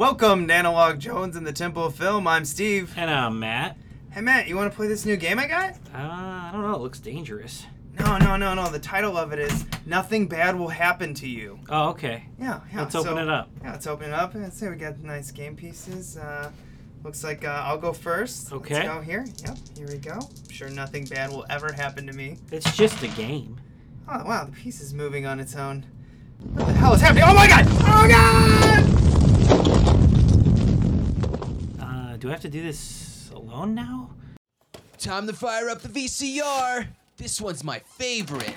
Welcome to Analog Jones in the Temple of Film. I'm Steve. And I'm Matt. Hey Matt, you want to play this new game I got? Uh, I don't know. It looks dangerous. No, no, no, no. The title of it is "Nothing Bad Will Happen to You." Oh, okay. Yeah, yeah. Let's open it up. Yeah, let's open it up. Let's see, we got nice game pieces. Uh, looks like uh, I'll go first. Okay. Let's go here. Yep, here we go. I'm sure nothing bad will ever happen to me. It's just a game. Oh wow, the piece is moving on its own. What the hell is happening? Oh my god! Oh god! Uh, do I have to do this alone now? Time to fire up the VCR. This one's my favorite.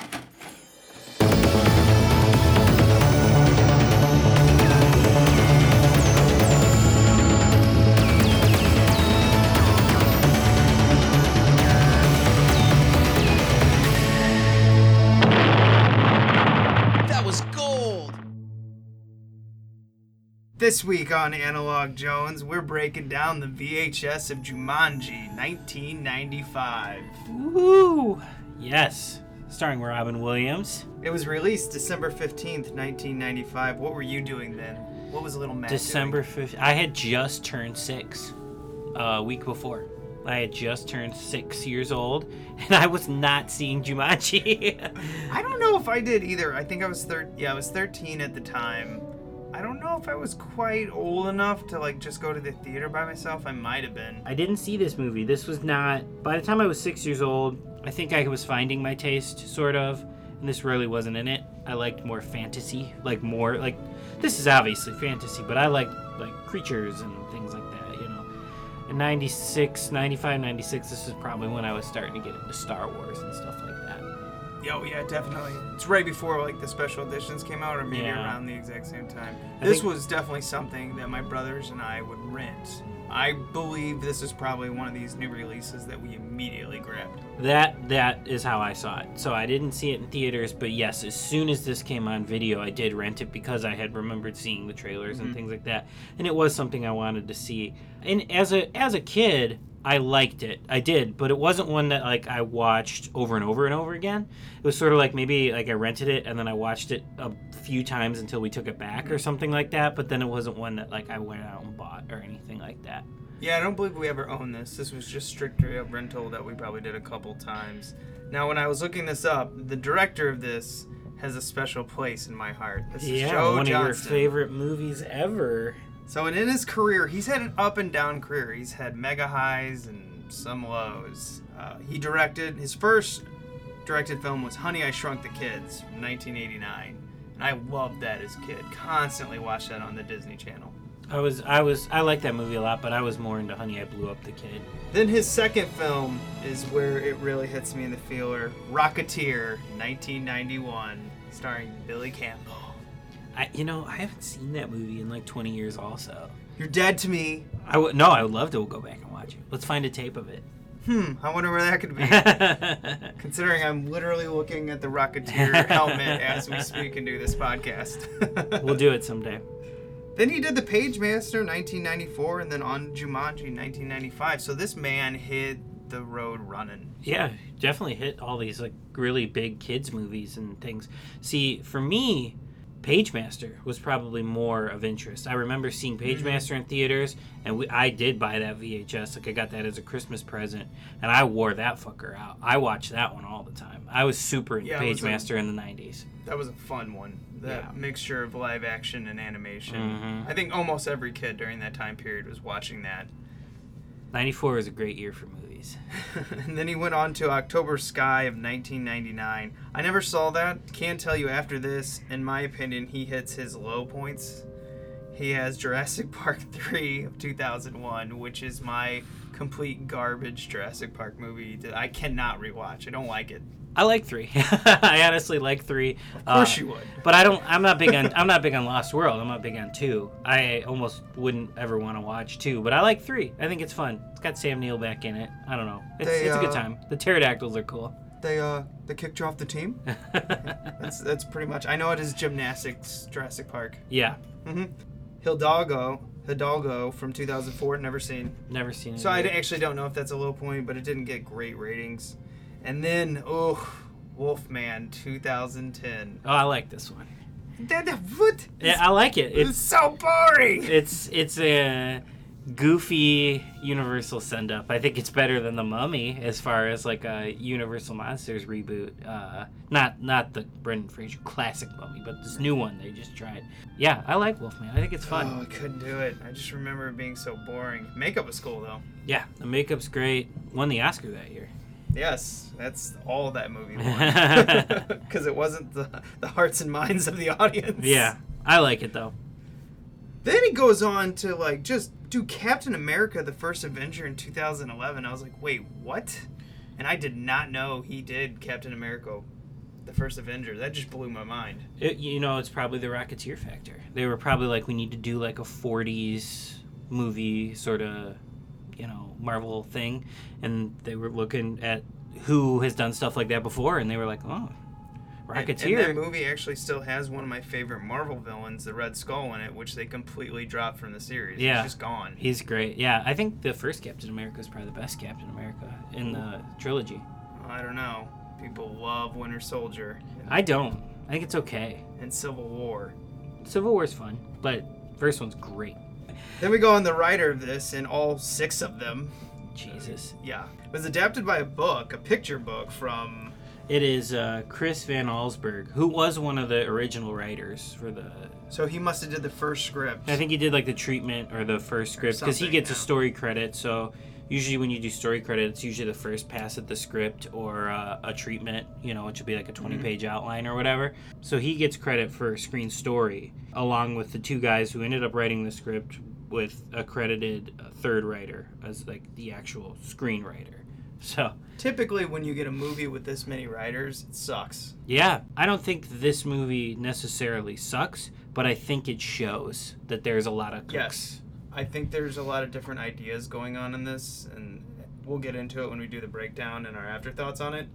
This week on Analog Jones, we're breaking down the VHS of Jumanji 1995. Woo! Yes. Starring Robin Williams. It was released December 15th, 1995. What were you doing then? What was a Little Matt December doing? 5th. I had just turned six uh, a week before. I had just turned six years old, and I was not seeing Jumanji. I don't know if I did either. I think I was thir- yeah, I was 13 at the time. I don't know if I was quite old enough to like just go to the theater by myself. I might have been. I didn't see this movie. This was not. By the time I was six years old, I think I was finding my taste, sort of, and this really wasn't in it. I liked more fantasy, like more like. This is obviously fantasy, but I liked like creatures and things like that, you know. In 96, 95, 96, this is probably when I was starting to get into Star Wars and stuff. Oh yeah, definitely. It's right before like the special editions came out, or maybe Yeah. around the exact same time. I this was definitely something that my brothers and I would rent. I believe this is probably one of these new releases that we immediately grabbed. That that is how I saw it. So I didn't see it in theaters, but yes, as soon as this came on video, I did rent it because I had remembered seeing the trailers and mm-hmm. things like that, and it was something I wanted to see. And as a as a kid, I liked it. I did, but it wasn't one that like I watched over and over and over again. It was sort of like maybe like I rented it and then I watched it a few times until we took it back or something like that. But then it wasn't one that like I went out and bought or anything like that. Yeah, I don't believe we ever owned this. This was just strictly a rental that we probably did a couple times. Now, when I was looking this up, the director of this has a special place in my heart. This is Yeah, Joe one Johnston. of your favorite movies ever. So, and in his career, he's had an up and down career. He's had mega highs and some lows. Uh, he directed his first directed film was Honey I Shrunk the Kids, from 1989, and I loved that as a kid. Constantly watched that on the Disney Channel. I was I was I like that movie a lot, but I was more into Honey I Blew Up the Kid. Then his second film is where it really hits me in the feeler, Rocketeer, 1991, starring Billy Campbell. I you know I haven't seen that movie in like 20 years. Also, You're dead to me. I would no, I would love to go back and watch it. Let's find a tape of it. Hmm, I wonder where that could be. Considering I'm literally looking at the Rocketeer helmet as we speak and do this podcast. we'll do it someday. Then he did The Page Pagemaster 1994 and then on Jumanji 1995. So this man hit the road running. Yeah, definitely hit all these like really big kids movies and things. See, for me, Pagemaster was probably more of interest. I remember seeing Pagemaster in theaters, and we, I did buy that VHS. Like I got that as a Christmas present, and I wore that fucker out. I watched that one all the time. I was super into Yeah, Pagemaster in the '90s. That was a fun one. That Yeah. mixture of live action and animation. Mhm. I think almost every kid during that time period was watching that. '94 was a great year for movies. and then he went on to October Sky of 1999. I never saw that. Can't tell you after this, in my opinion, he hits his low points. He has Jurassic Park 3 of 2001, which is my complete garbage Jurassic Park movie that I cannot rewatch. I don't like it. I like three. I honestly like three. Of course you would. But I don't. I'm not big on. I'm not big on Lost World. I'm not big on two. I almost wouldn't ever want to watch two. But I like three. I think it's fun. It's got Sam Neill back in it. I don't know. It's, They, it's a good uh, time. The pterodactyls are cool. They uh they kicked you off the team. That's that's pretty much. I know it is gymnastics Jurassic Park. yeah. Mm-hmm. Hidalgo, Hidalgo from 2004. Never seen. Never seen it. So I actually don't know if that's a low point, but it didn't get great ratings. And then, oh, Wolfman 2010. Oh, I like this one. That, that- what? Yeah, I like it. It's It's so boring. it's it's a goofy Universal send up. I think it's better than the Mummy as far as like a Universal Monsters reboot. Uh, not not the Brendan Fraser classic Mummy, but this new one they just tried. Yeah, I like Wolfman. I think it's fun. Oh, I couldn't do it. I just remember it being so boring. Makeup was cool though. Yeah, the makeup's great. Won the Oscar that year. Yes, that's all that movie. Because it wasn't the, the hearts and minds of the audience. Yeah, I like it though. Then he goes on to like just do Captain America: The First Avenger in 2011. I was like, wait, what? And I did not know he did Captain America: The First Avenger. That just blew my mind. It, you know, it's probably the Rocketeer factor. They were probably like, we need to do like a 40s movie sort of, you know, Marvel thing. And they were looking at who has done stuff like that before, and they were like, oh, And, and Rocketeer. that movie actually still has one of my favorite Marvel villains, the Red Skull, in it, which they completely dropped from the series. Yeah. He's just gone. He's great. Yeah, I think the first Captain America is probably the best Captain America in the trilogy. I don't know. People love Winter Soldier I don't. I think it's okay. and Civil War. Civil War's fun, but first one's great. Then we go on the writer of this, and all six of them. Jesus. Yeah. It was adapted by a book, a picture book from. It is uh, Chris Van Allsburg, who was one of the original writers for the So he must have did the first script. I think he did like the treatment or the first script because he gets a story credit. So usually when you do story credit, it's usually the first pass at the script or uh, a treatment, you know, which would be like a 20 Mm-hmm. page outline or whatever. So he gets credit for screen story along with the two guys who ended up writing the script with accredited uh, third writer as like the actual screenwriter. So Typically, when you get a movie with this many writers, it sucks. yeah, I don't think this movie necessarily sucks, but I think it shows that there's a lot of cooks. Yes. I think there's a lot of different ideas going on in this, and we'll get into it when we do the breakdown and our afterthoughts on it.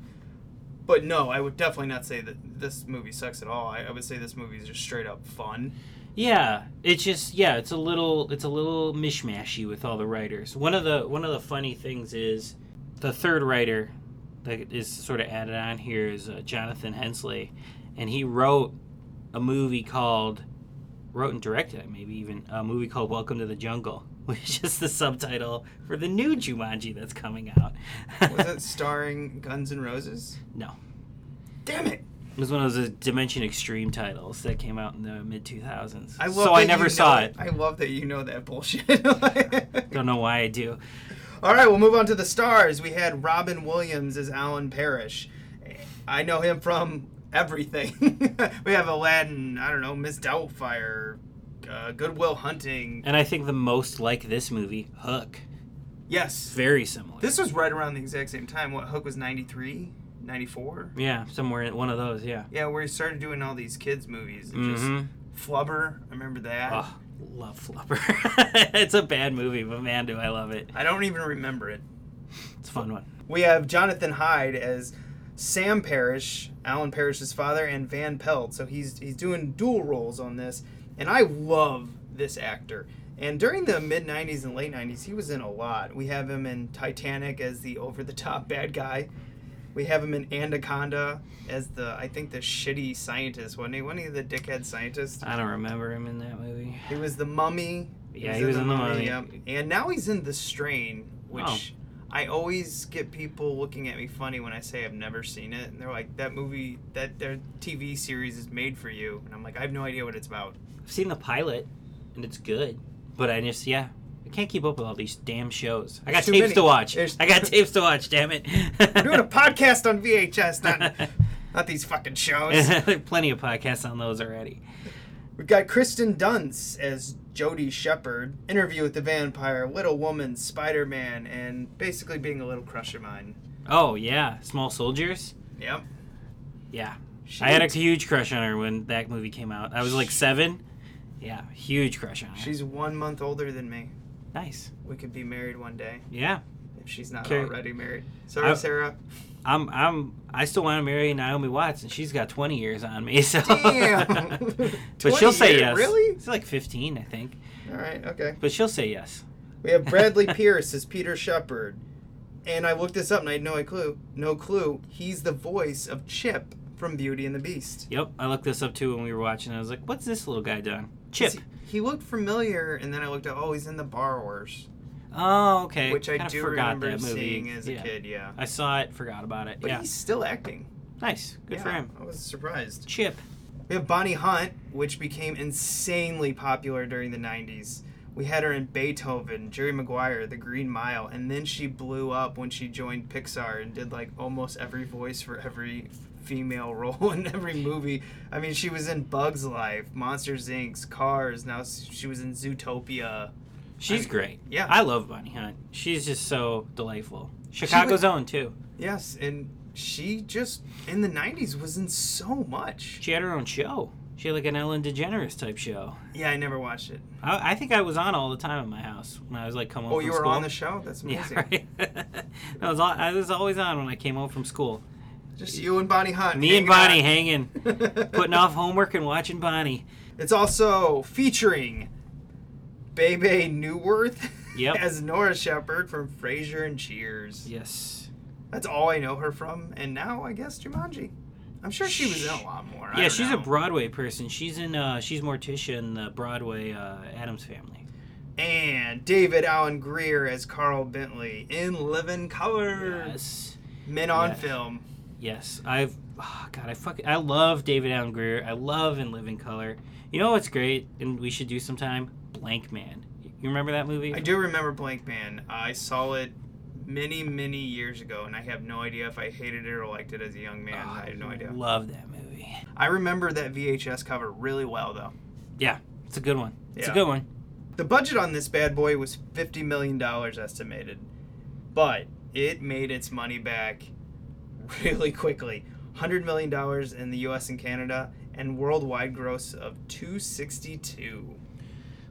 But no, I would definitely not say that this movie sucks at all. I, I would say this movie is just straight up fun. Yeah, it's just yeah, it's a little it's a little mishmashy with all the writers. One of the one of the funny things is the third writer that is sort of added on here is uh, Jonathan Hensleigh, and he wrote a movie called wrote and directed it maybe even a movie called Welcome to the Jungle, which is the subtitle for the new Jumanji that's coming out. Was it starring Guns N' Roses? no, Damn it! It was one of those Dimension Extreme titles that came out in the mid two thousands. I So I never saw it. I love that you know that bullshit. Don't know why I do. All right, we'll move on to the stars. We had Robin Williams as Alan Parrish. I know him from everything. we have Aladdin, I don't know, Miss Doubtfire, uh, Good Will Hunting. And I think the most like this movie, Hook. Yes. Very similar. This was right around the exact same time. What, Hook was 93, 94? yeah, somewhere in one of those, yeah. Yeah, where he started doing all these kids' movies. And Mm-hmm. just Flubber, I remember that. Oh, love Flubber. it's a bad movie, but man, do I love it. I don't even remember it. It's a fun one. We have Jonathan Hyde as Sam Parrish, Alan Parrish's father, and Van Pelt. So he's he's doing dual roles on this, and I love this actor. And during the mid '90s and late '90s, he was in a lot. We have him in Titanic as the over-the-top bad guy. We have him in Anaconda as the I think the shitty scientist, wasn't he? Wasn't he the dickhead scientist? I don't remember him in that movie. He was the Mummy. Yeah, he was in The Mummy. Yep. And now he's in The Strain, which Oh. I always get people looking at me funny when I say I've never seen it, and they're like, "That movie, that their TV series is made for you," and I'm like, "I have no idea what it's about." I've seen the pilot, and it's good. But I just, yeah, I can't keep up with all these damn shows. I got tapes many. to watch. There's- I got tapes to watch, damn it. We're doing a podcast on VHS, not not these fucking shows. plenty of podcasts on those already. We've got Kirsten Dunst as Jodie Shepard, Interview with the Vampire, Little Woman, Spider Man, and basically being a little crush of mine. Oh, yeah. Small Soldiers? Yep. Yeah. She, I had a huge crush on her when that movie came out. I was like seven. Yeah, huge crush on her. She's one month older than me. Nice. We could be married one day Yeah, if she's not already married. Sorry, I- Sarah. I'm. I'm. I still want to marry Naomi Watts, and she's got 20 years on me. So. Damn. but she'll say years? yes. Really? It's like 15, I think. All right. Okay. But she'll say yes. We have Bradley Pierce as Peter Shepard, and I looked this up and I had no clue. No clue. He's the voice of Chip, from Beauty and the Beast. Yep, I looked this up too when we were watching. I was like, "What's this little guy done?" Chip. He, looked familiar, and then I looked at, oh, he's in The Borrowers, Oh, okay. which I Kinda do forgot remember that movie. seeing as a Yeah. kid. Yeah, I saw it, forgot about it. but yeah, he's still acting. nice. Good for Yeah, him. I was surprised. Chip. We have Bonnie Hunt, which became insanely popular during the 90s. We had her in Beethoven, Jerry Maguire, The Green Mile, and then she blew up when she joined Pixar and did like almost every voice for every female role in every movie. I mean, she was in Bugs Life, Monsters Inc., Cars, now she was in Zootopia. She's I- great. yeah. I love Bonnie Hunt. She's just so delightful. Chicago's own too. Yes, and she just in the 90s was in so much. She had her own show. She had like an Ellen DeGeneres type show. Yeah, I never watched it. I, I think I was on all the time at my house when I was like coming. home. Oh, from you were school. on the show? That's Yeah, amazing. right. I was I was always on when I came home from school. Just you and Bonnie Hunt. Me and Bonnie out. hanging, putting off homework and watching Bonnie. It's also featuring Bebe Neuwirth Yep. as Nora Shepard from Frasier and Cheers. Yes. That's all I know her from, and now I guess Jumanji. I'm sure she was in a lot more. Yeah, she's know. a Broadway person. She's in. Uh, she's Morticia in the Broadway uh, Addams Family. and David Alan Grier as Carl Bentley in Living Color. Yes. Men on Yeah. film. Yes, I've oh God, I fucking I love David Alan Grier. I love In Living Color. You know what's great, and we should do sometime? Blankman. You remember that movie? I do remember Blankman. I saw it many, many years ago, and I have no idea if I hated it or liked it as a young man. Ah, I have no idea. Love that movie. I remember that VHS cover really well, though. Yeah, it's a good one. It's Yeah. a good one. The budget on this bad boy was $50 million estimated, but it made its money back really quickly. $100 million in the US and Canada, and worldwide gross of 262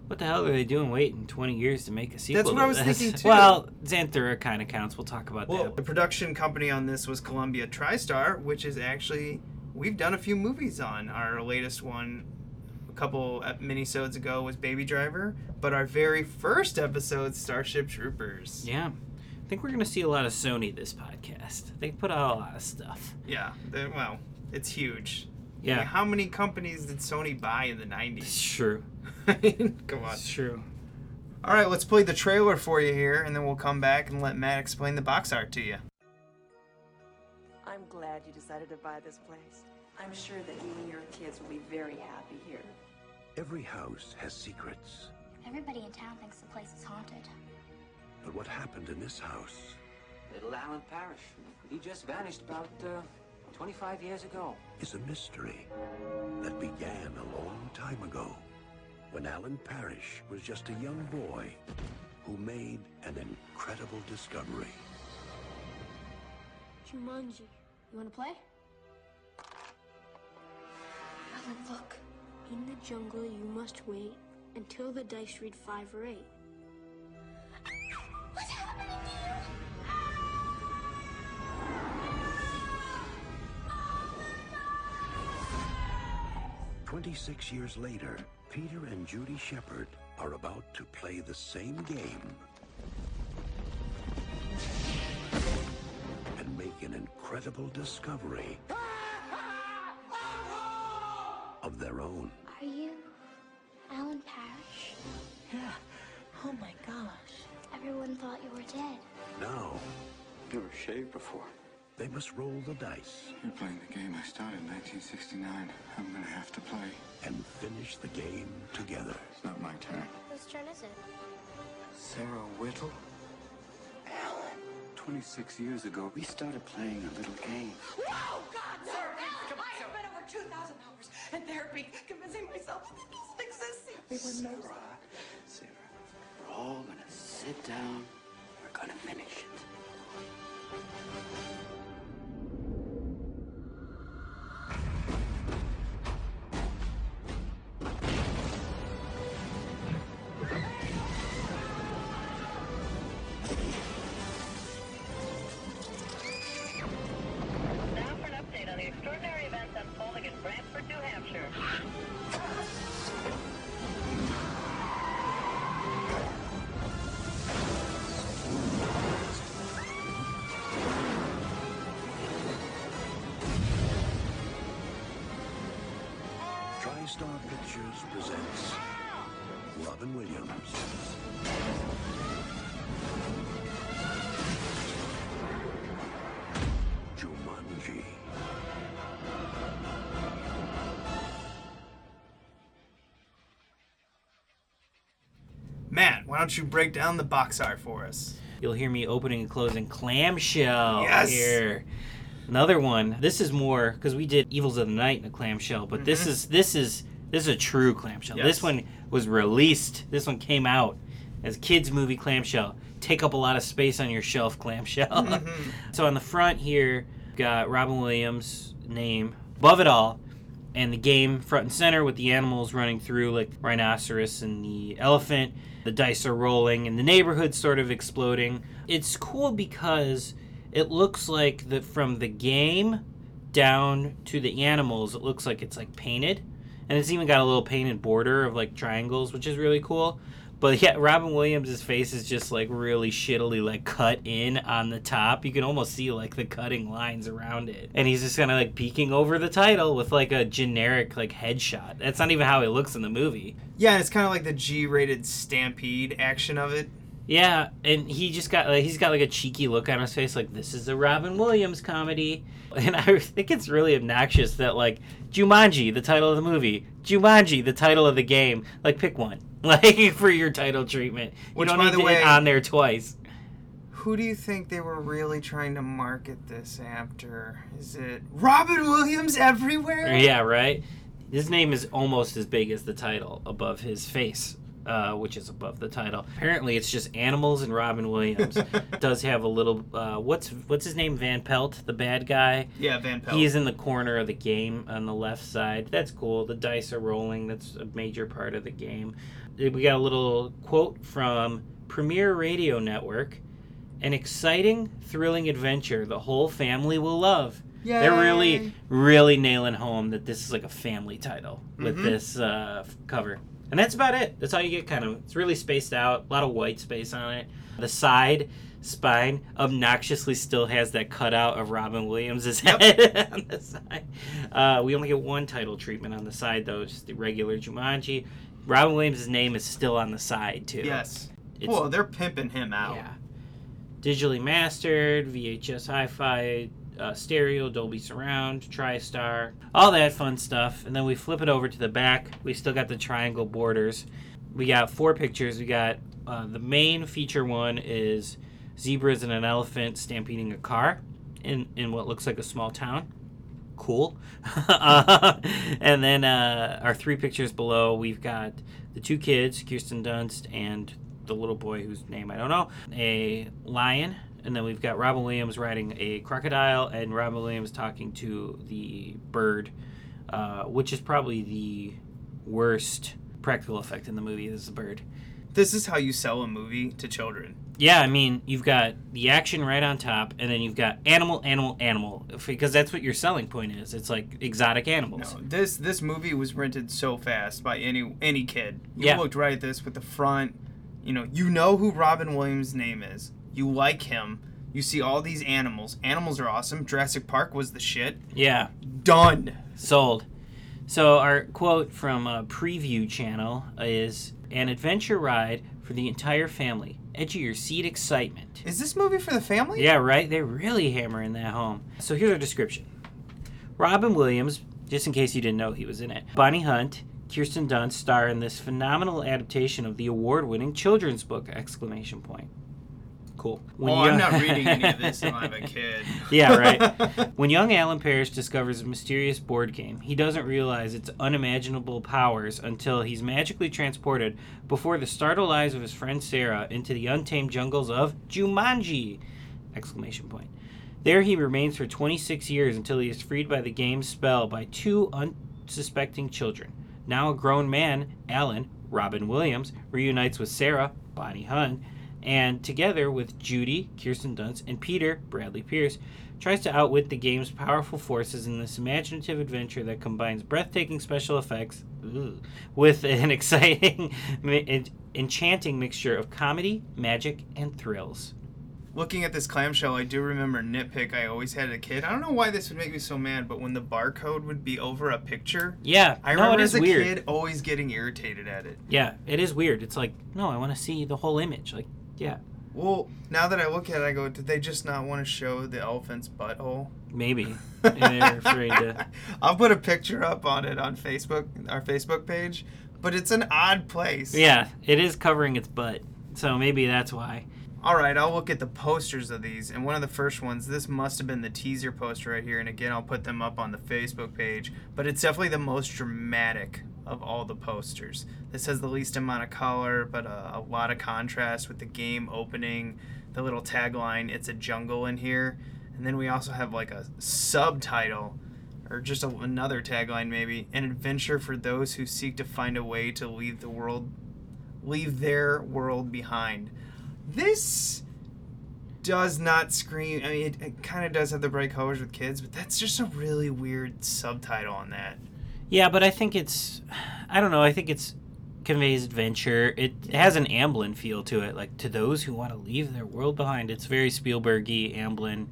What the hell are they doing waiting 20 years to make a sequel? That's what I was this? thinking, too. Well, Zathura kind of counts. We'll talk about Well, that. the production company on this was Columbia TriStar, which is actually we've done a few movies on. Our latest one, a couple minisodes ago, was Baby Driver, but our very first episode, Starship Troopers. Yeah. I think we're going to see a lot of Sony this podcast. They put out a lot of stuff. Yeah, they- well, it's huge. I Yeah. mean, how many companies did Sony buy in the It's 90s? true. I mean, Come on. It's true. All right, let's play the trailer for you here, and then we'll come back and let Matt explain the box art to you. I'm glad you decided to buy this place. I'm sure that you and your kids will be very happy here. Every house has secrets. Everybody in town thinks the place is haunted. But what happened in this house Little Alan Parrish. He just vanished about uh, 25 years ago. is a mystery that began a long time ago when Alan Parrish was just a young boy who made an incredible discovery. Jumanji. You wanna play? Alan, look. In the jungle, you must wait until the dice read five or eight. 26 years later, Peter and Judy Shepard are about to play the same game and make an incredible discovery of their own. Are you Alan Parrish? Yeah. Oh my gosh. Everyone thought you were dead. Now, Never shaved before. They must roll the dice You're playing the game I started in 1969. I'm gonna have to play. and finish the game together. It's not my turn. Whose turn is it? Sarah Whittle? Alan. 26 years ago, we started playing a little game. Oh God, sir! I have spent over two thousand hours in therapy convincing myself that this exists. Everyone knows. Sarah, Sarah, we're all gonna sit down. We're gonna finish it. Robin Williams. Jumanji. Matt, why don't you break down the box art for us? You'll hear me opening and closing clamshell Yes! here. Another one. This is more because we did Evils of the Night in a clamshell, but this mm-hmm. is this is this is a true clamshell. Yes. This one was released. This one came out as kids movie clamshell. Take up a lot of space on your shelf clamshell. Mm-hmm. so on the front here, got Robin Williams' name above it all, and the game front and center with the animals running through like rhinoceros and the elephant the dice are rolling and the neighborhood's sort of exploding it's cool because it looks like that from the game down to the animals it looks like it's like painted and it's even got a little painted border of like triangles which is really cool. But yeah robin williams' face is just like really shittily like cut in on the top. You can almost see like the cutting lines around it. And he's just kind of like peeking over the title with like a generic like headshot. That's not even how he looks in the movie. Yeah, and it's kind of like the G-rated Stampede action of it. Yeah, and he just got like he's got like a cheeky look on his face, like this is a Robin Williams comedy, and I think it's really obnoxious that like Jumanji, the title of the movie, Jumanji, the title of the game, like pick one, like for your title treatment. You Which, don't by need the way- on there twice. Who do you think they were really trying to market this after? Is it Robin Williams everywhere? Yeah, right. His name is almost as big as the title above his face, uh, which is above the title. Apparently, it's just animals and Robin Williams. Does have a little uh, what's what's his name? Van Pelt, the bad guy. Yeah, Van Pelt. He's in the corner of the game on the left side. That's cool. The dice are rolling. That's a major part of the game. We got a little quote from Premier Radio Network. An exciting, thrilling adventure the whole family will love. They're really, really nailing home that this is like a family title with Mhm. this uh, cover. And that's about it. That's all you get, kind of. It's really spaced out, a lot of white space on it. The side spine obnoxiously still has that cutout of Robin Williams' head on the side. Uh, we only get one title treatment on the side, though, just the regular Jumanji. Robin Williams' name is still on the side, too. Yes. It's- well, they're pimping him out. Yeah. digitally mastered, VHS hi-fi, uh, stereo, Dolby Surround, TriStar, all that fun stuff. And then we flip it over to the back. We still got the triangle borders. We got four pictures. We got uh, the main feature one is zebras and an elephant stampeding a car in in what looks like a small town. Cool. and then uh, our three pictures below, we've got the two kids, Kirsten Dunst and the little boy whose name I don't know, a lion, and then we've got Robin Williams riding a crocodile, and Robin Williams talking to the bird, uh, which is probably the worst practical effect in the movie. Is the bird. This is how you sell a movie to children. Yeah, I mean, you've got the action right on top, and then you've got animal, animal, animal, because that's what your selling point is. It's like exotic animals. No, this this movie was rented so fast by any any kid. You Yeah. looked right at this with the front. You know, you know who Robin Williams' name is. You like him. You see all these animals. Animals are awesome. Jurassic Park was the shit. Yeah. Done. Sold. So our quote from a preview channel is an adventure ride for the entire family. Edge of your seat excitement. Is this movie for the family? Yeah, right? They're really hammering that home. So here's our description. Robin Williams, just in case you didn't know he was in it. Bonnie Hunt, Kirsten Dunst star in this phenomenal adaptation of the award-winning children's book exclamation point. Cool. When oh, I'm not reading any of this I'm a kid. yeah, right. when young Alan Parrish discovers a mysterious board game, he doesn't realize its unimaginable powers until he's magically transported before the startled eyes of his friend Sarah into the untamed jungles of Jumanji! Exclamation point. There he remains for 26 years until he is freed by the game's spell by two unsuspecting children. Now a grown man, Alan, Robin Williams, reunites with Sarah, Bonnie Hunt, and together with Judy, Kirsten Dunst, and Peter, Bradley Pierce, tries to outwit the game's powerful forces in this imaginative adventure that combines breathtaking special effects ooh, with an exciting, en- enchanting mixture of comedy, magic, and thrills. looking at this clamshell, I do remember nitpick I always had as a kid. I don't know why this would make me so mad, but when the barcode would be over a picture, Yeah, I no, remember it as a weird. kid always getting irritated at it. Yeah, it is weird. It's like, no, I want to see the whole image. Like, yeah, Well, now that I look at it, I go, did they just not want to show the elephant's butthole? maybe. and they're afraid to. I'll put a picture up on it on Facebook, our Facebook page, but it's an odd place. Yeah, it is covering its butt. So maybe that's why. All right, I'll look at the posters of these, and one of the first ones, this must have been the teaser poster right here, and again, I'll put them up on the Facebook page, but it's definitely the most dramatic of all the posters. This has the least amount of color, but a, a lot of contrast with the game opening, the little tagline, it's a jungle in here, and then we also have like a subtitle, or just a, another tagline maybe, an adventure for those who seek to find a way to leave the world, leave their world behind this does not scream. I mean, it, it kind of does have the bright colors with kids, but that's just a really weird subtitle on that. Yeah, but I think it's, I don't know. I think it's conveys adventure. It has an Amblin feel to it, like to those who want to leave their world behind. It's very Spielbergy, Amblin.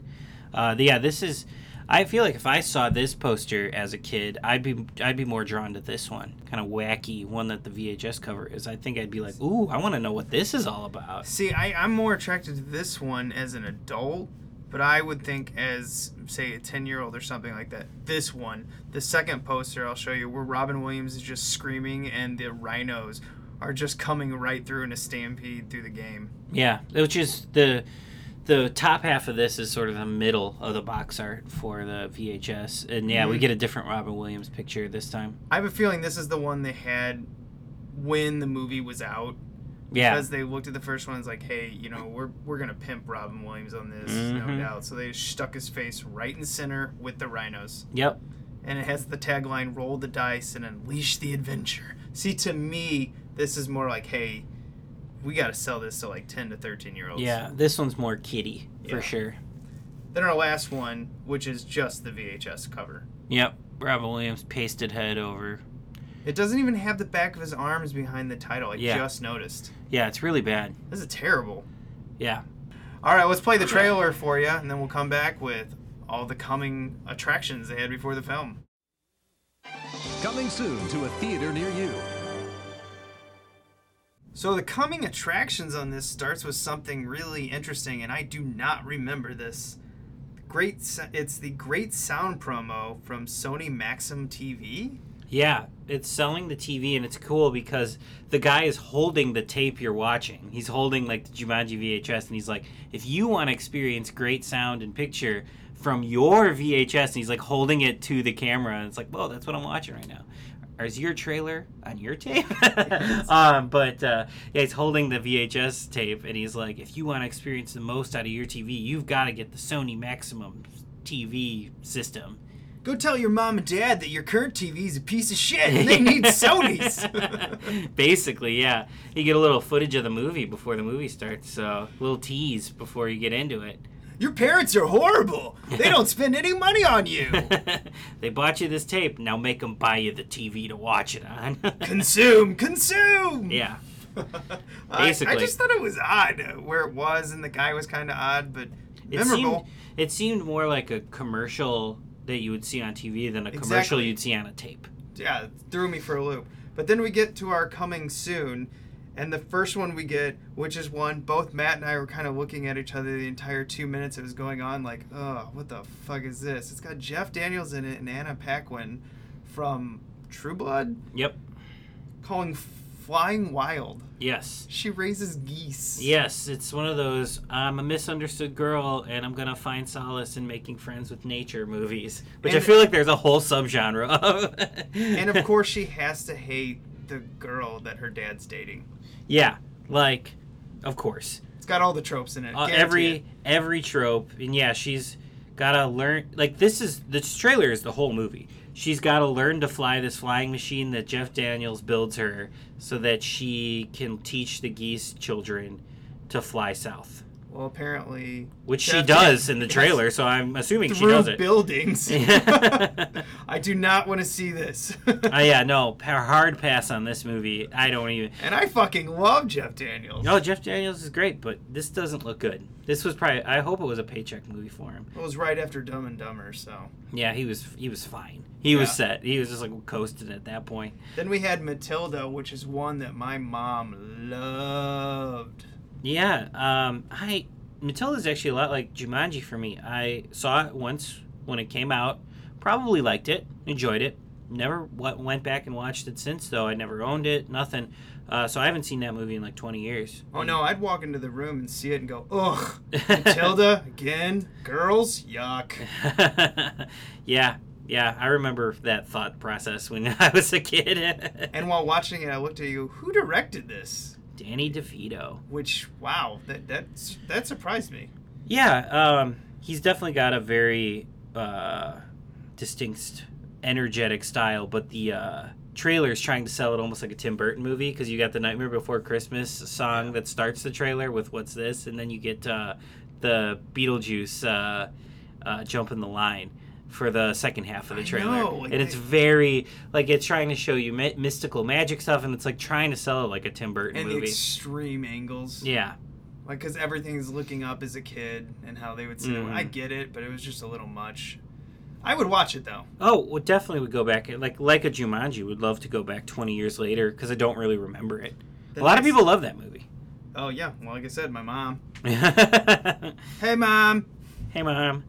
Uh, yeah, this is. I feel like if I saw this poster as a kid, I'd be I'd be more drawn to this one, kind of wacky one that the VHS cover is. I think I'd be like, ooh, I want to know what this is all about. See, I, I'm more attracted to this one as an adult, but I would think as, say, a 10 year old or something like that. This one, the second poster I'll show you, where Robin Williams is just screaming and the rhinos are just coming right through in a stampede through the game. Yeah, which is the the top half of this is sort of the middle of the box art for the VHS, and yeah, we Mhm. get a different Robin Williams picture this time. I have a feeling this is the one they had when the movie was out. Yeah. Because they looked at the first one and was like, hey, you know, we're, we're going to pimp Robin Williams on this, Mhm. no doubt. So they stuck his face right in center with the rhinos. Yep. And it has the tagline, roll the dice and unleash the adventure. See, to me, this is more like, hey, we got to sell this to like 10 to 13 year olds. Yeah, this one's more kiddie for Yeah. sure. Then our last one, which is just the VHS cover. Yep, Robin Williams pasted head over. It doesn't even have the back of his arms behind the title. I Yeah. just noticed. Yeah, it's really bad. This is terrible. Yeah. All right, let's play the trailer for you, and then we'll come back with all the coming attractions they had before the film. Coming soon to a theater near you. So the coming attractions on this starts with something really interesting, and I do not remember this. Great, s- it's the Great Sound promo from Sony Maxim TV. Yeah, it's selling the TV and it's cool because the guy is holding the tape you're watching. He's holding like the Jumanji VHS and he's like, if you want to experience great sound and picture from your VHS, and he's like holding it to the camera and it's like, whoa, that's what I'm watching right now. Is your trailer on your tape? um, but uh, yeah, he's holding the VHS tape and he's like, if you want to experience the most out of your TV, you've got to get the Sony Maximum TV system. Go tell your mom and dad that your current TV is a piece of shit and they need Sony's. Basically, yeah. You get a little footage of the movie before the movie starts, so a little tease before you get into it. your parents are horrible. They don't spend any money on you. They bought you this tape, now make them buy you the TV to watch it on. consume, consume. yeah. I- I, just thought it was odd where it was, and the guy was kind of odd, but It memorable. seemed, it seemed more like a commercial that you would see on TV than a commercial you'd see on a tape. yeah, it threw me for a loop. But then we get to our coming soon, and the first one we get, which is one both Matt and I were kind of looking at each other the entire two minutes it was going on, like, oh, what the fuck is this? It's got Jeff Daniels in it and Anna Paquin from True Blood Yep. calling Flying Wild. Yes. She raises geese. Yes, it's one of those I'm a misunderstood girl and I'm going to find solace in making friends with nature movies, which I feel like there's a whole subgenre of. and of course, she has to hate the girl that her dad's dating. Yeah, like, of course. It's got all the tropes in it. Uh, every it. every trope, and yeah, she's gotta learn. Like this is this trailer is the whole movie. She's got to learn to fly this flying machine that Jeff Daniels builds her, so that she can teach the geese children to fly south. Well, apparently. Which she does in the trailer, so I'm assuming she does it. buildings. I do not want to see this. Oh yeah, no, hard pass on this movie. I don't even. and I fucking love Jeff Daniels. No, Jeff Daniels is great, but this doesn't look good. This was probably. I hope it was a paycheck movie for him. It was right after Dumb and Dumber, so. Yeah, he was. He was fine. He was set. He was just like coasting at that point. Then we had Matilda, which is one that my mom loved. Yeah, um, I Matilda's actually a lot like Jumanji for me. I saw it once when it came out, probably liked it, enjoyed it. Never went back and watched it since, though. I never owned it, nothing. Uh, so I haven't seen that movie in like 20 years. Oh no, I'd walk into the room and see it and go, ugh, Matilda again, girls, yuck. yeah, yeah, I remember that thought process when I was a kid. And while watching it, I looked at you. Who directed this? Danny DeVito. Which, wow, that that's that surprised me. Yeah, um, he's definitely got a very uh, distinct, energetic style, but the uh, trailer is trying to sell it almost like a Tim Burton movie because you got the Nightmare Before Christmas song that starts the trailer with "What's this," and then you get uh, the Beetlejuice uh, uh, jumping the line for the second half of the trailer, know, like and it's they- very like it's trying to show you my- mystical magic stuff, and it's like trying to sell it like a Tim Burton And movie. extreme angles. yeah. Like, because everything's looking up as a kid and how they would sit. Mhm. I get it, but it was just a little much. I would watch it though. Oh, well, definitely would go back. Like like a Jumanji, would love to go back 20 years later because I don't really remember it. The a lot of people love that movie. Oh yeah, well, like I said, my mom. hey, mom. Hey mom.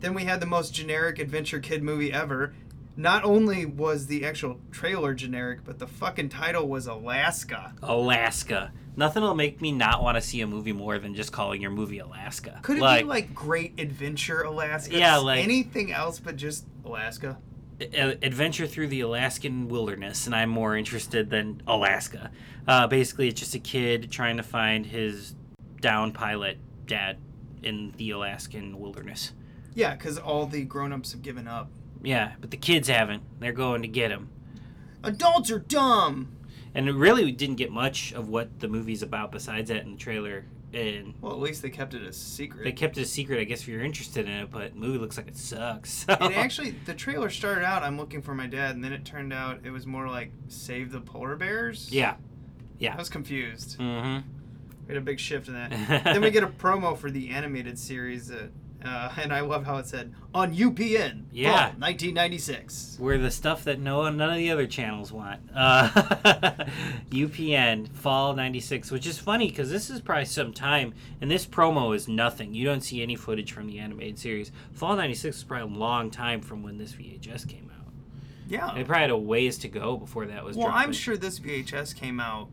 Then we had the most generic adventure kid movie ever. Not only was the actual trailer generic, but the fucking title was Alaska. Alaska. Nothing will make me not want to see a movie more than just calling your movie Alaska. Could it be like Great Adventure Alaska? Yeah, like- anything else but just Alaska. adventure through the Alaskan wilderness, and I'm more interested than Alaska. Uh, basically, it's just a kid trying to find his down pilot dad in the Alaskan wilderness. Yeah, because all the grown-ups have given up. Yeah, but the kids haven't. They're going to get him. Adults are dumb. And really, we didn't get much of what the movie's about besides that in the trailer. And Well, at least they kept it a secret. they kept it a secret, I guess, if you're interested in it, but the movie looks like it sucks. So. And actually, the trailer started out, I'm looking for my dad, and then it turned out it was more like Save the Polar Bears. Yeah. Yeah. I was confused. Mm-hmm. We had a big shift in that. then we get a promo for the animated series, that, uh, and I love how it said on UPN. Yeah. fall 1996. We're the stuff that no none of the other channels want. Uh, UPN Fall '96, which is funny because this is probably some time, and this promo is nothing. You don't see any footage from the animated series. Fall '96 is probably a long time from when this VHS came out. Yeah. They probably had a ways to go before that was. Well, dropping. I'm sure this VHS came out.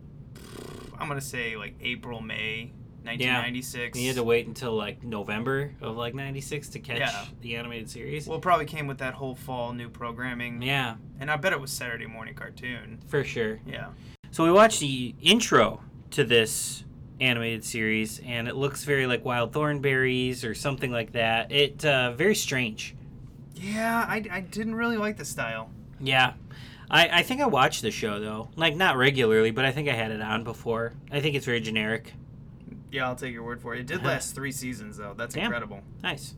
I'm gonna say like April, May, 1996. You had to wait until like November of like '96 to catch Yeah. the animated series. Well, it probably came with that whole fall new programming. Yeah. And I bet it was Saturday morning cartoon. For sure. Yeah. So we watched the intro to this animated series, and it looks very like Wild Thornberrys or something like that. It uh, very strange. Yeah, I, I didn't really like the style. Yeah, I, I think I watched the show though, like not regularly, but I think I had it on before. I think it's very generic. Yeah, I'll take your word for it. It did last three seasons though. That's Damn. incredible. Nice.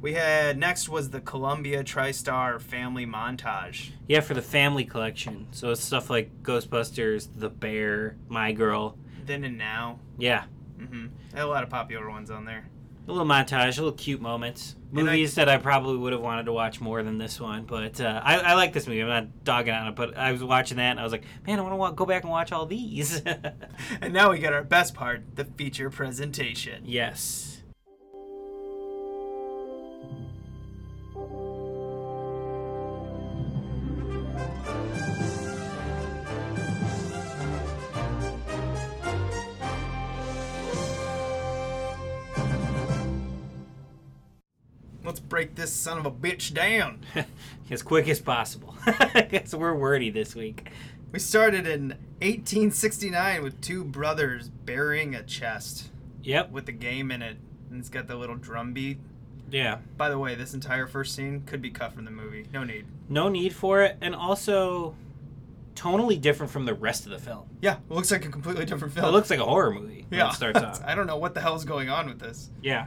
We had next was the Columbia TriStar Family Montage. Yeah, for the family collection. So it's stuff like Ghostbusters, The Bear, My Girl. Then and now. Yeah, Mm-hmm. Had a lot of popular ones on there. A little montage, a little cute moments. And I- Movies that I probably would have wanted to watch more than this one, but uh, I, I like this movie. I'm not dogging on it, but I was watching that and I was like, man, I want to go back and watch all these. And now we got our best part, the feature presentation. yes. Break this son of a bitch down. as quick as possible. Because we're wordy this week. We started in 1869 with two brothers burying a chest Yep. with the game in it. And it's got the little drum beat. Yeah. By the way, this entire first scene could be cut from the movie. No need. No need for it. And also, tonally different from the rest of the film. Yeah, it looks like a completely different film. It looks like a horror movie yeah. it starts off. I don't know what the hell's going on with this. Yeah.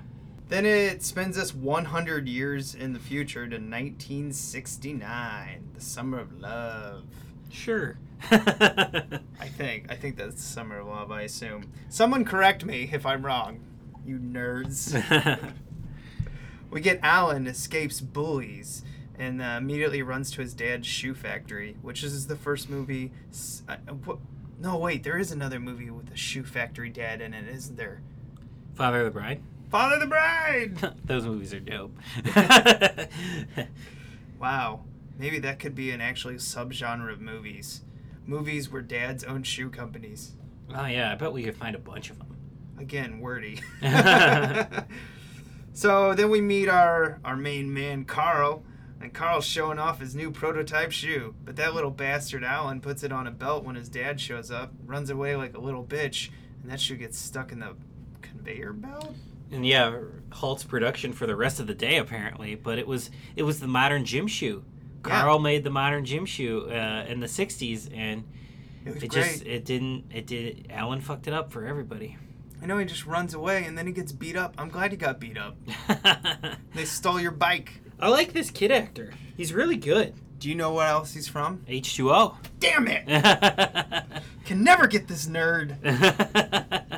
Then it spends us 100 years in the future to 1969, the summer of love. Sure. I think. I think that's the summer of love, I assume. Someone correct me if I'm wrong, you nerds. we get Alan escapes bullies and uh, immediately runs to his dad's shoe factory, which is the first movie. s- Uh, wh- no, wait, there is another movie with a shoe factory dad in it, isn't there? Father of the Bride. Father the Bride! Those movies are dope. Wow. Maybe that could be an actually subgenre of movies. Movies where dads own shoe companies. oh yeah, I bet we could find a bunch of them. Again, wordy. so then we meet our our main man Carl, and Carl's showing off his new prototype shoe. But that little bastard Alan puts it on a belt when his dad shows up, runs away like a little bitch, and that shoe gets stuck in the conveyor belt. And yeah, halts production for the rest of the day apparently. But it was it was the modern gym shoe. Yeah. Carl made the modern gym shoe uh, in the '60s, and It it just it didn't it did Alan fucked it up for everybody. I know he just runs away and then he gets beat up. I'm glad he got beat up. They stole your bike. I like this kid actor. He's really good. Do you know what else he's from? H2O. Damn it! Can never get this nerd.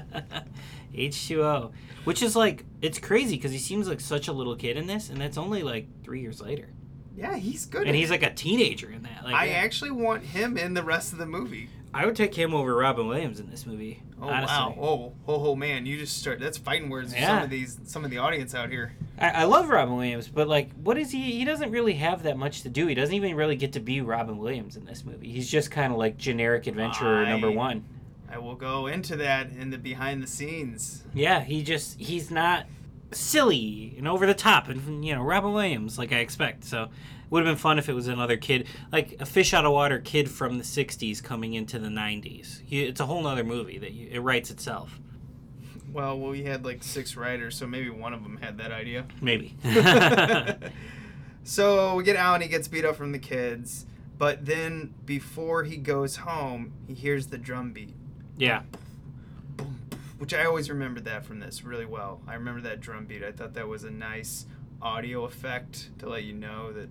H2O, which is like it's crazy because he seems like such a little kid in this, and that's only like three years later, Yeah, he's good. and he's it. like a teenager in that. Like, I yeah. actually want him in the rest of the movie. I would take him over Robin Williams in this movie. Oh honestly. wow! Oh, oh, oh, man! You just start. That's fighting words. for Some of these, some of the audience out here. I, I love Robin Williams, but like, what is he? He doesn't really have that much to do. He doesn't even really get to be Robin Williams in this movie. He's just kind of like generic adventurer number one. I will go into that in the behind the scenes. Yeah, he just he's not silly and over the top and you know Robin Williams like I expect. So it would have been fun if it was another kid like a fish out of water kid from the '60s coming into the '90s. It's a whole nother movie that you, it writes itself. Well, we had like six writers, so maybe one of them had that idea. Maybe. So we get out Alan. He gets beat up from the kids, but then before he goes home, he hears the drum beat. Yeah. which I always remembered that from this really well. I remember that drum beat. I thought that was a nice audio effect to let you know that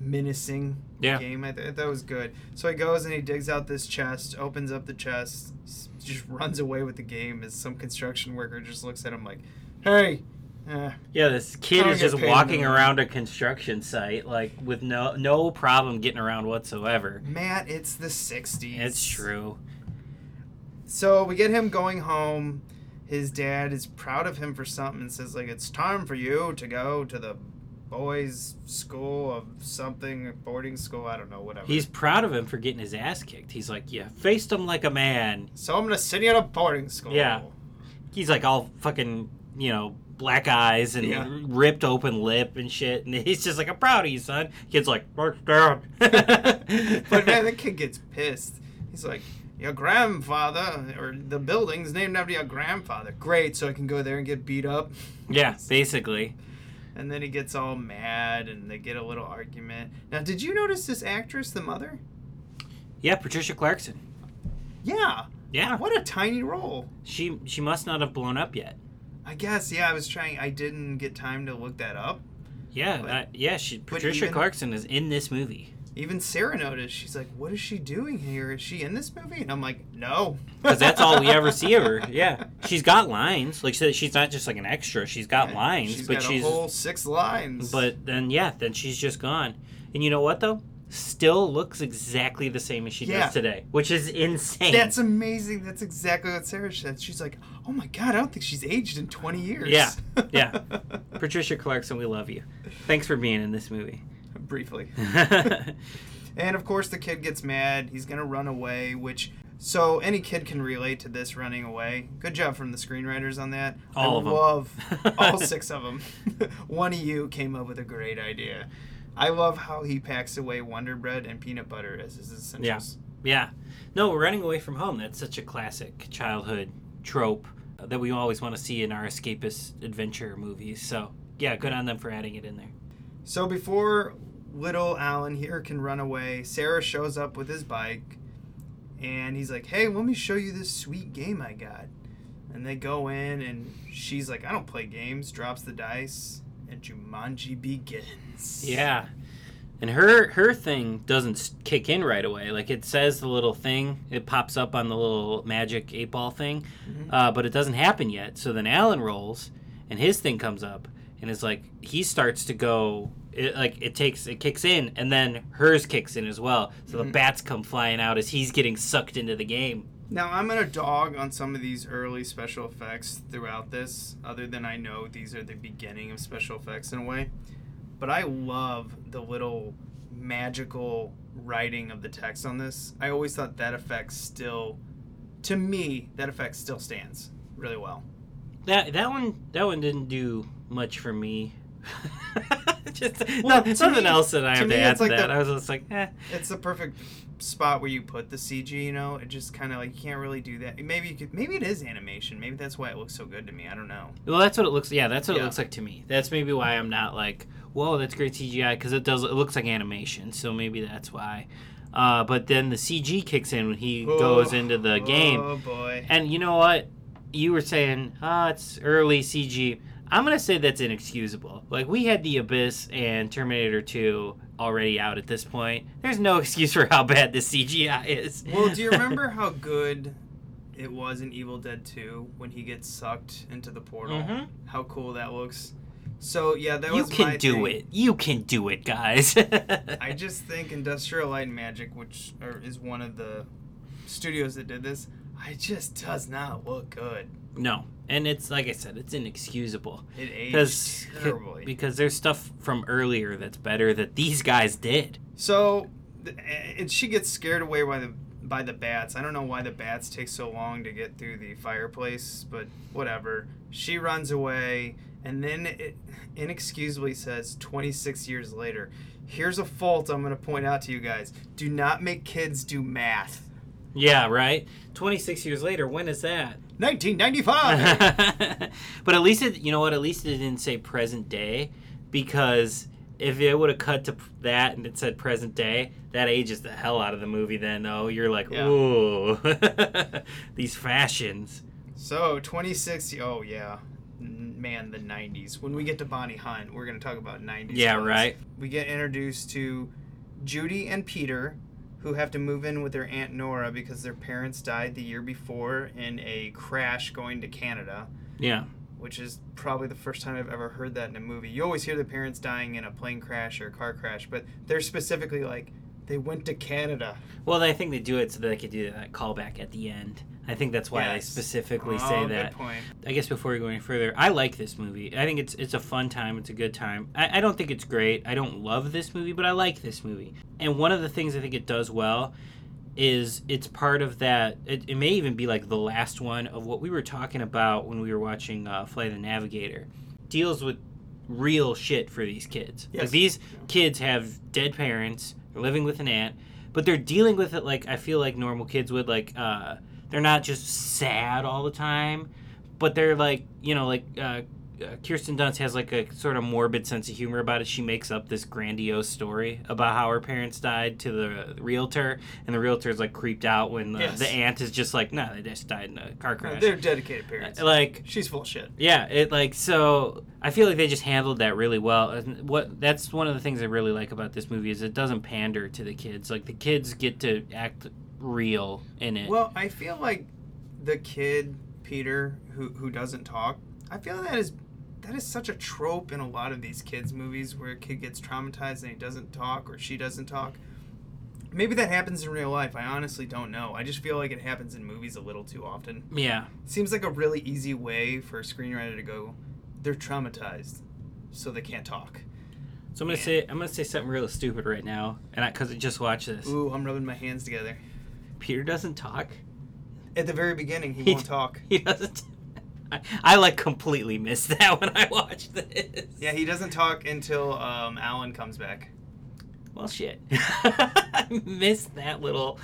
menacing Yeah. game. I th- that was good. So he goes and he digs out this chest, opens up the chest, just runs away with the game as some construction worker just looks at him like, "Hey." Uh, Yeah, this kid is just walking around a construction site like with no no problem getting around whatsoever. Matt, it's the 60s. It's true. So we get him going home. His dad is proud of him for something and says like it's time for you to go to the boys' school of something, boarding school. I don't know, whatever. He's proud of him for getting his ass kicked. He's like, "Yeah, faced him like a man." so I'm gonna send you to boarding school. Yeah. He's like all fucking, you know, black eyes and Yeah. ripped open lip and shit. And he's just like, I'm proud of you, son. Kid's like, "March down. but man, the kid gets pissed. He's like, your grandfather or the building's named after your grandfather. Great, so I can go there and get beat up. yeah, basically. And then he gets all mad and they get a little argument. Now, did you notice this actress, the mother? Yeah, Patricia Clarkson. Yeah. Yeah. What a tiny role. She she must not have blown up yet. I guess, yeah, I was trying, I didn't get time to look that up. Yeah, But- uh, yeah. She Patricia even- Clarkson is in this movie Even Sarah noticed. She's like, what is she doing here? Is she in this movie? And I'm like, no. because that's all we ever see of her. Yeah, she's got lines. Like she- she's not just like an extra. She's got lines, She's but got she's a whole six lines. But then, yeah, then she's just gone. And you know what, though? Still looks exactly the same as she Yeah. does today, which is insane. That's amazing. That's exactly what Sarah said. She's like, oh my God, I don't think she's aged in 20 years. yeah, yeah. Patricia Clarkson, we love you. Thanks for being in this movie. Briefly. And of course, the kid gets mad. He's going to run away, which. So any kid can relate to this running away. Good job from the screenwriters on that. All I of love all six of them. One of you came up with a great idea. I love how he packs away Wonder Bread and peanut butter as his Yeah, essentials. yeah. No, we're running away from home. That's such a classic childhood trope that we always want to see in our escapist adventure movies. So, yeah, good on them for adding it in there. So before little Alan here can run away, Sarah shows up with his bike. and he's like, "Hey, let me show you this sweet game I got." And they go in, and she's like, "I don't play games." Drops the dice, and Jumanji begins. Yeah. And her her thing doesn't kick in right away. Like it says the little thing, it pops up on the little magic eight ball thing, uh, but it doesn't happen yet. So then Alan rolls, and his thing comes up, and it's like he starts to go. It, like it takes it kicks in, and then hers kicks in as well. So the mm-hmm. bats come flying out as he's getting sucked into the game. Now I'm gonna dog on some of these early special effects throughout this, other than I know these are the beginning of special effects in a way. But I love the little magical writing of the text on this. I always thought that effect still, to me, that effect still stands really well. That that one that one didn't do much for me. just Well, no, to something me- else that I have me, to add to like that. the- I was just like, eh. It's the perfect spot where you put the CG. You know, it just kind of like you can't really do that. Maybe you could. Maybe it is animation. Maybe that's why it looks so good to me. I don't know. Well, that's what it looks. Yeah, that's what Yeah. it looks like to me. That's maybe why I'm not like, whoa, that's great CGI because it does. It looks like animation, so maybe that's why. Uh, but then the CG kicks in when he goes into the game, Oh boy. and you know what? You were saying, ah, it's early CG. I'm gonna say that's inexcusable. Like we had the Abyss and Terminator 2 already out at this point. There's no excuse for how bad the CGI is. Well, do you remember how good it was in Evil Dead 2 when he gets sucked into the portal? Mhm. How cool that looks. So yeah, that you was can my do thing. it. You can do it, guys. I just think Industrial Light and Magic, which are, is one of the studios that did this, it just does not look good. No, and it's like I said, it's inexcusable. It aged terribly. because there's stuff from earlier that's better that these guys did. So, and eh, she gets scared away by the by the bats. I don't know why the bats take so long to get through the fireplace, but whatever. She runs away, and then it inexcusably says, "26 years later." Here's a fault I'm going to point out to you guys: Do not make kids do math. Yeah, right. Twenty six years later, when is that? 1995. but at least it, you know what? At least it didn't say present day, because if it would have cut to that and it said present day, that ages the hell out of the movie. Then though, you're like, Yeah. ooh, these fashions. So 26. Oh yeah, man, the 90s. When we get to Bonnie Hunt, we're gonna talk about 90s. Yeah, films. right. We get introduced to Judy and Peter, who have to move in with their aunt Nora because their parents died the year before in a crash going to Canada. Yeah. Which is probably the first time I've ever heard that in a movie. You always hear the parents dying in a plane crash or a car crash, but they're specifically like they went to Canada. Well, I think they do it so that they could do that callback at the end. I think that's why Yes. specifically Oh, say good that. point. I guess before we go any further, I like this movie. I think it's it's a fun time. It's a good time. I, I don't think it's great. I don't love this movie, but I like this movie. And one of the things I think it does well is it's part of that. It, it may even be like the last one of what we were talking about when we were watching uh, of the Navigator. Deals with real shit for these kids. Like these kids have dead parents, they're living with an aunt, but they're dealing with it like I feel like normal kids would. Like uh, they're not just sad all the time, but they're like you know like uh, uh, Kirsten Dunst has like a sort of morbid sense of humor about it. She makes up this grandiose story about how her parents died to the realtor, and the realtor's like creeped out when the, Yes. the aunt is just like, no, they just died in a car No, crash. they're dedicated parents. like She's full of shit. yeah, it like so. I feel like they just handled that really well. And what that's one of the things I really like about this movie is it doesn't pander to the kids. Like the kids get to act real in it. Well, I feel like the kid Peter who who doesn't talk. I feel that is that is such a trope in a lot of these kids movies where a kid gets traumatized and he doesn't talk or she doesn't talk. Maybe that happens in real life. I honestly don't know. I just feel like it happens in movies a little too often. yeah, Seems like a really easy way for a screenwriter to go, they're traumatized, so they can't talk. so I'm gonna say I'm gonna say something real stupid right now, and I because I just watched this. Ooh, I'm rubbing my hands together. Peter doesn't talk. At the very beginning, he, He won't talk. He doesn't. I, I like completely missed that when I watched this. Yeah, he doesn't talk until um, Alan comes back. Well, shit. I missed that little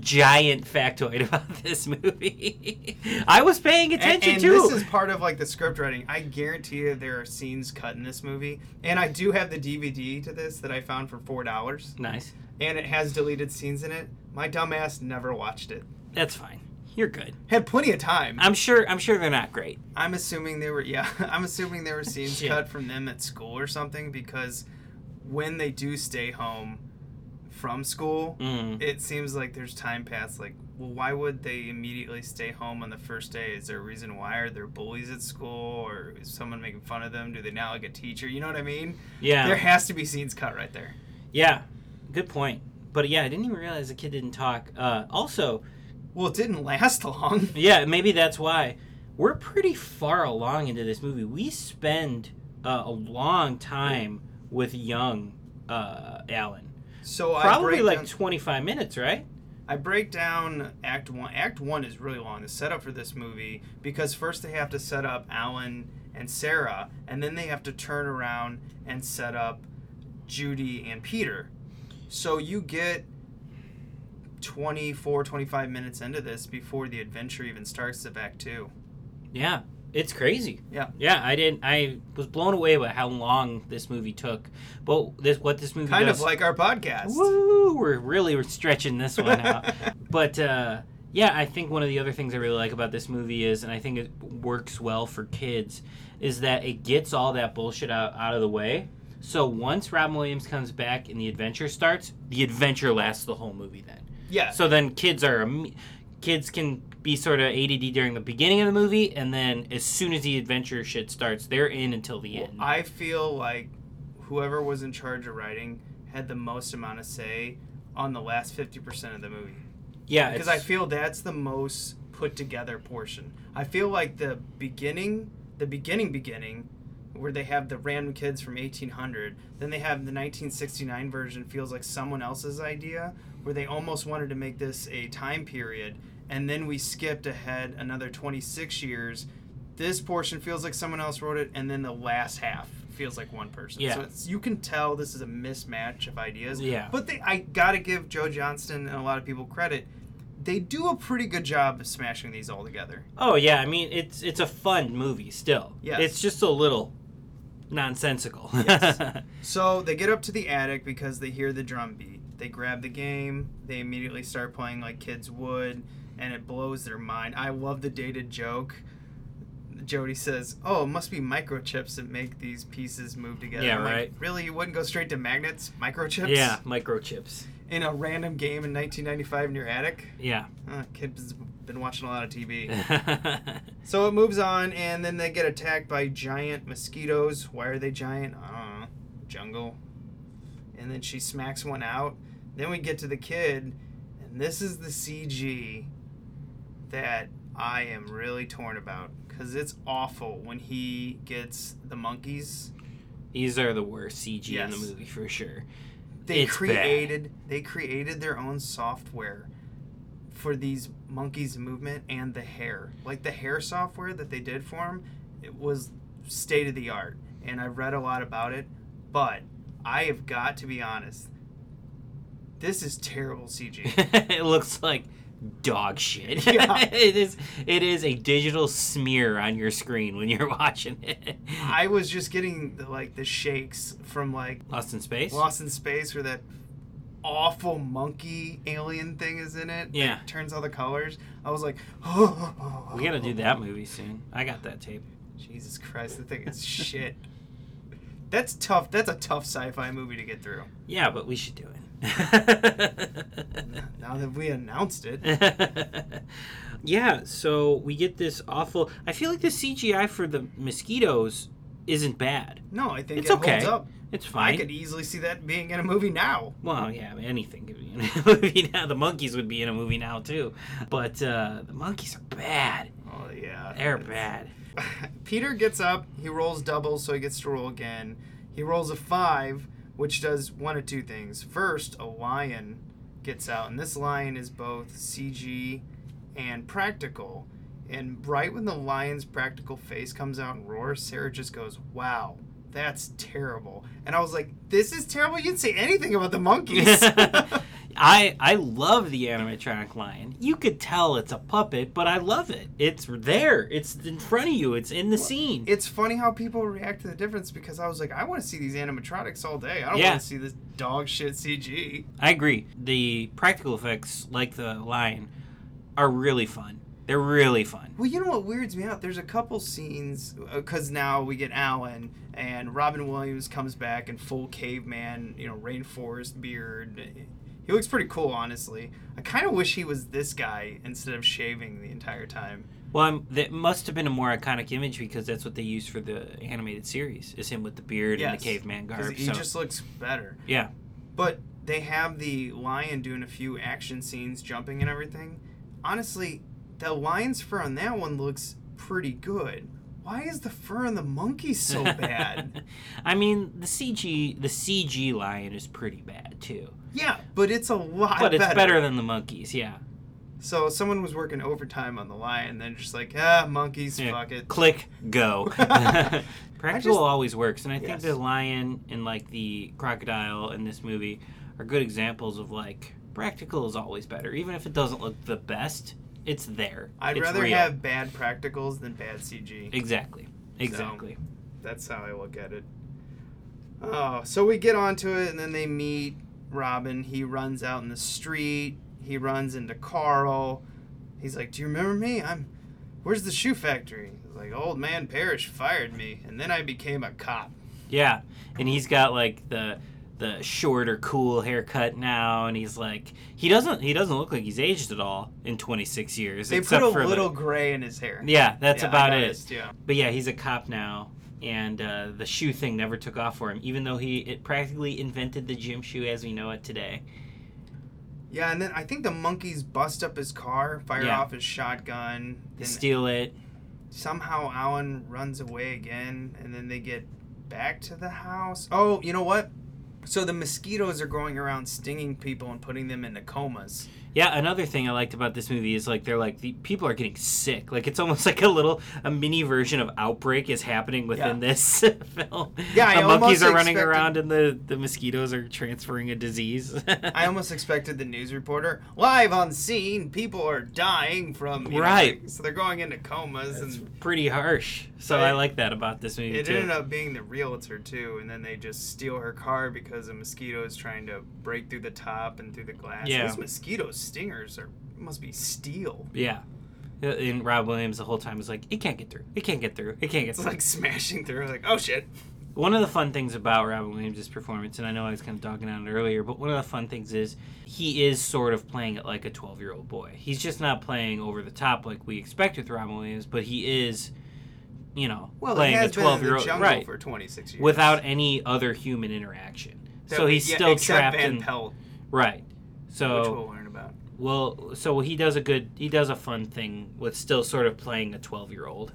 giant factoid about this movie. I was paying And, attention and too. this is part of like the script writing. I guarantee you there are scenes cut in this movie, and I do have the DVD to this that I found for four dollars, nice. and it has deleted scenes in it. My dumbass never watched it. That's fine. You're good. Had plenty of time. I'm sure. I'm sure they're not great. I'm assuming they were yeah. I'm assuming they were scenes Shit. cut from them at school or something because when they do stay home from school, Mm. it seems like there's time passed. Like, well, why would they immediately stay home on the first day? Is there a reason why? Are there bullies at school, or is someone making fun of them? Do they not like a teacher? You know what I mean? Yeah. There has to be scenes cut right there. Yeah. Good point. But yeah, I didn't even realize the kid didn't talk. Uh, also, Well, it didn't last long. yeah, maybe that's why we're pretty far along into this movie. We spend uh, a long time with young uh, Alan. So I Probably like down- 25 minutes, right? I break down Act One. Act One is really long. The setup for this movie because first they have to set up Alan and Sarah, and then they have to turn around and set up Judy and Peter. So you get 24, 25 minutes into this before the adventure even starts of Act Two. Yeah, it's crazy. Yeah. Yeah, I didn't. I was blown away by how long this movie took. But this, what this movie Kind does, of like our podcast. Woo! We're really we're stretching this one out. but uh, yeah, I think one of the other things I really like about this movie is, and I think it works well for kids, is that it gets all that bullshit out, out of the way. So once Robin Williams comes back and the adventure starts, the adventure lasts the whole movie. Then. Yeah. So then kids are kids can be sort of ADD during the beginning of the movie, and then as soon as the adventure shit starts, they're in until the end. I feel like whoever was in charge of writing had the most amount of say on the last 50% of the movie. Yeah, Because I feel that's the most put together portion. I feel like the beginning, the beginning, beginning, where they have the random kids from 1800, then they have the 1969 version, feels like someone else's idea, where they almost wanted to make this a time period, and then we skipped ahead another 26 years. This portion feels like someone else wrote it, and then the last half feels like one person. Yeah. So it's, you can tell this is a mismatch of ideas. Yeah. But they, I gotta give Joe Johnston and a lot of people credit. They do a pretty good job of smashing these all together. Oh yeah, I mean it's it's a fun movie still. Yeah, It's just a little nonsensical. So they get up to the attic because they hear the drum beat. They grab the game. They immediately start playing like kids would, and it blows their mind. I love the dated joke. Jody says, "Oh, it must be microchips that make these pieces move together." Yeah, I'm like, right. really, you wouldn't go straight to magnets, microchips? yeah, microchips. In a random game in 1995 in your attic? Yeah. Uh, kid's been watching a lot of TV. so it moves on, and then they get attacked by giant mosquitoes. Why are they giant? I don't know. Jungle. And then she smacks one out. Then we get to the kid, and this is the CG that I am really torn about because it's awful when he gets the monkeys. These are the worst CG in the movie for sure. They It's bad. created they created their own software for these monkeys movement and the hair. Like the hair software that they did for them, it was state of the art. And I've read a lot about it, but I have got to be honest. This is terrible CG. it looks like dog shit. Yeah. it is it is a digital smear on your screen when you're watching it. I was just getting the, like the shakes from like Lost in Space? Lost in Space where that awful monkey alien thing is in it. that Yeah. turns all the colors. I was like, oh. We gotta do that movie soon. I got that tape. Jesus Christ, the thing is shit. That's tough. That's a tough sci-fi movie to get through. Yeah, but we should do it. Now that we announced it, yeah, so we get this awful. I feel like the CGI for the mosquitoes isn't bad. no, I think It's it okay. holds up. It's fine. I could easily see that being in a movie now. Well, yeah, anything could be in a movie now. The monkeys would be in a movie now too, but uh, the monkeys are bad. Oh yeah, They're bad. Peter gets up. He rolls doubles, so he gets to roll again. He rolls a five, which does one of two things. First, a lion gets out, and this lion is both CG and practical. And right when the lion's practical face comes out and roars, Sarah just goes, "Wow, that's terrible." And I was like, "This is terrible. You didn't say anything about the monkeys." I I love the animatronic lion. You could tell it's a puppet, but I love it. It's there. It's in front of you. It's in the scene. It's funny how people react to the difference because I was like, I want to see these animatronics all day. I don't Yeah. want to see this dog shit CG. I agree. The practical effects, like the lion, are really fun. They're really fun. Well, you know what weirds me out? There's a couple scenes uh, because now we get Alan and Robin Williams comes back in full caveman, you know, rainforest beard. He looks pretty cool, honestly. I kind of wish he was this guy instead of shaving the entire time. Well, I'm, that must have been a more iconic image because that's what they used for the animated series. Is him with the beard and the caveman garb. He so, just looks better. yeah, But they have the lion doing a few action scenes, jumping and everything. Honestly, the lion's fur on that one looks pretty good. Why is the fur on the monkey so bad? I mean, the CG the CG lion is pretty bad too, yeah, but it's a lot but it's better. better than the monkeys. Yeah. So someone was working overtime on the lion, then just like, ah, monkeys, Yeah. fuck it. Click, go. Practical just- always works, and I think Yes. the lion and like the crocodile in this movie are good examples of like practical is always better, even if it doesn't look the best. It's there. I'd It's rather real. have bad practicals than bad CG. exactly, exactly. That's how I look at it. Oh, so we get onto it, and then they meet Robin. He runs out in the street. He runs into Carl. He's like, "Do you remember me? I'm. Where's the shoe factory?" He's like, "Old man Parrish fired me, and then I became a cop." Yeah, and he's got like the the shorter, cool haircut now, and he's like he doesn't he doesn't look like he's aged at all in 26 years. They put a the- little gray in his hair. Yeah, that's Yeah, about it. yeah. But yeah, he's a cop now, and uh, the shoe thing never took off for him, even though he it practically invented the gym shoe as we know it today. Yeah, and then I think the monkeys bust up his car, fire Yeah. off his shotgun, They steal it. somehow Alan runs away again, and then they get back to the house. Oh, you know what? So the mosquitoes are going around stinging people and putting them into comas. Yeah, another thing I liked about this movie is like they're like the people are getting sick. Like it's almost like a little a mini version of Outbreak is happening within Yeah. this film. Yeah, I the monkeys almost are running expected- around and the the mosquitoes are transferring a disease. I almost expected the news reporter live on scene. People are dying from know, Right. like- so they're going into comas, and pretty harsh. So Right. I like that about this movie it too. ended up being the realtor too. And then they just steal her car because a mosquito is trying to break through the top and through the glass. Yeah. Those mosquito stingers are must be steel. Yeah. Uh, and Rob Williams the whole time is like, it can't get through. It can't get through. It can't get through. It's like smashing through. Like oh shit. One of the fun things about Robin Williams' performance, and I know I was kind of dogging on it earlier, but one of the fun things is he is sort of playing it like a 12 year old boy. He's just not playing over the top like we expect with Robin Williams, but he is, you know, Well, playing a has been 12 in year old. Right. for 26 years. Without any other human interaction. That so we- he's yeah, still trapped Van in. Pelt, Right. So. Which we'll. Well, so he does a good, he does a fun thing with still sort of playing a 12 year old.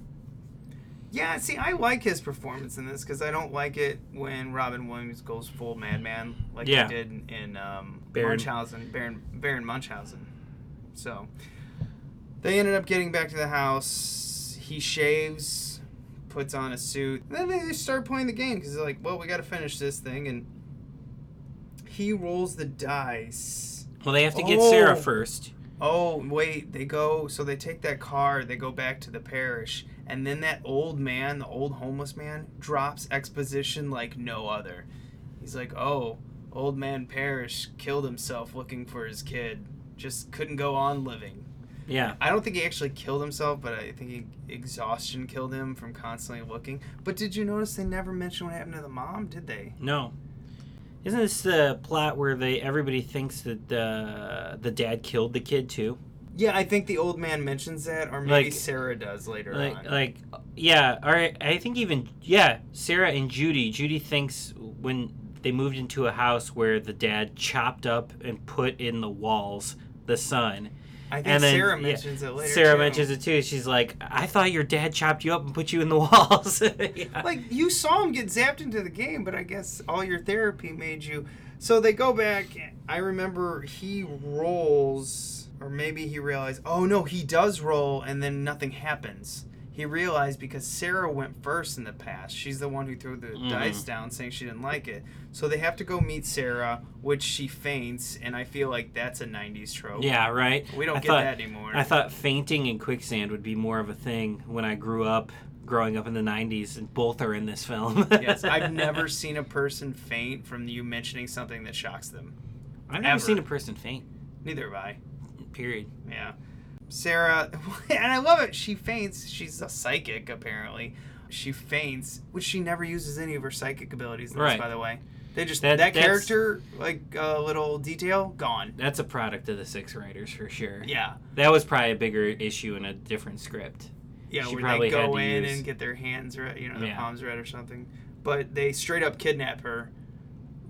Yeah, see, I like his performance in this because I don't like it when Robin Williams goes full madman like Yeah. he did in um, Baron. Munchausen, Baron, Baron Munchausen. So they ended up getting back to the house. He shaves, puts on a suit. Then they just start playing the game because they're like, well, we got to finish this thing. And he rolls the dice. Well, they have to get oh. Sarah Oh. first. Oh, wait, they go, so they take that car, they go back to the Parrish, and then that old man, the old homeless man, drops exposition like no other. He's like, oh, old man Parrish killed himself looking for his kid, just couldn't go on living. Yeah. I don't think he actually killed himself, but I think he, exhaustion killed him from constantly looking. But did you notice they never mentioned what happened to the mom, did they? No. Isn't this the plot where they everybody thinks that the the dad killed the kid too? Yeah, I think the old man mentions that, or maybe Like- Sarah does later Like on. like yeah, all right. I think even yeah, Sarah and Judy. Judy thinks when they moved into a house where the dad chopped up and put in the walls the son. I think and then, Sarah yeah, mentions it later. Sarah too. mentions it too. She's like, "I thought your dad chopped you up and put you in the walls." yeah. like you saw him get zapped into the game, but I guess all your therapy made you. So they go back. I remember he rolls, or maybe he realized, oh no, he does roll, and then nothing happens. He realized because Sarah went first in the past, she's the one who threw the Mhm. dice down saying she didn't like it. So they have to go meet Sarah, which she faints, and I feel like that's a 90s trope. Yeah, right. We don't I get thought- that anymore. I thought fainting in quicksand would be more of a thing when I grew up, growing up in the '90s, and both are in this film. yes, I've never seen a person faint from you mentioning something that shocks them. I've never Ever. seen a person faint. Neither have I. Period. Yeah. Sarah, and I love it. She faints. She's a psychic, apparently. She faints, which she never uses any of her psychic abilities this, Right. by the way. They just, That- that, character, like a little detail, gone. That's a product of the six writers for sure. Yeah. That was probably a bigger issue in a different script. Yeah, She where probably they go in use- and get their hands red, you know, their Yeah. palms red or something. But they straight up kidnap her,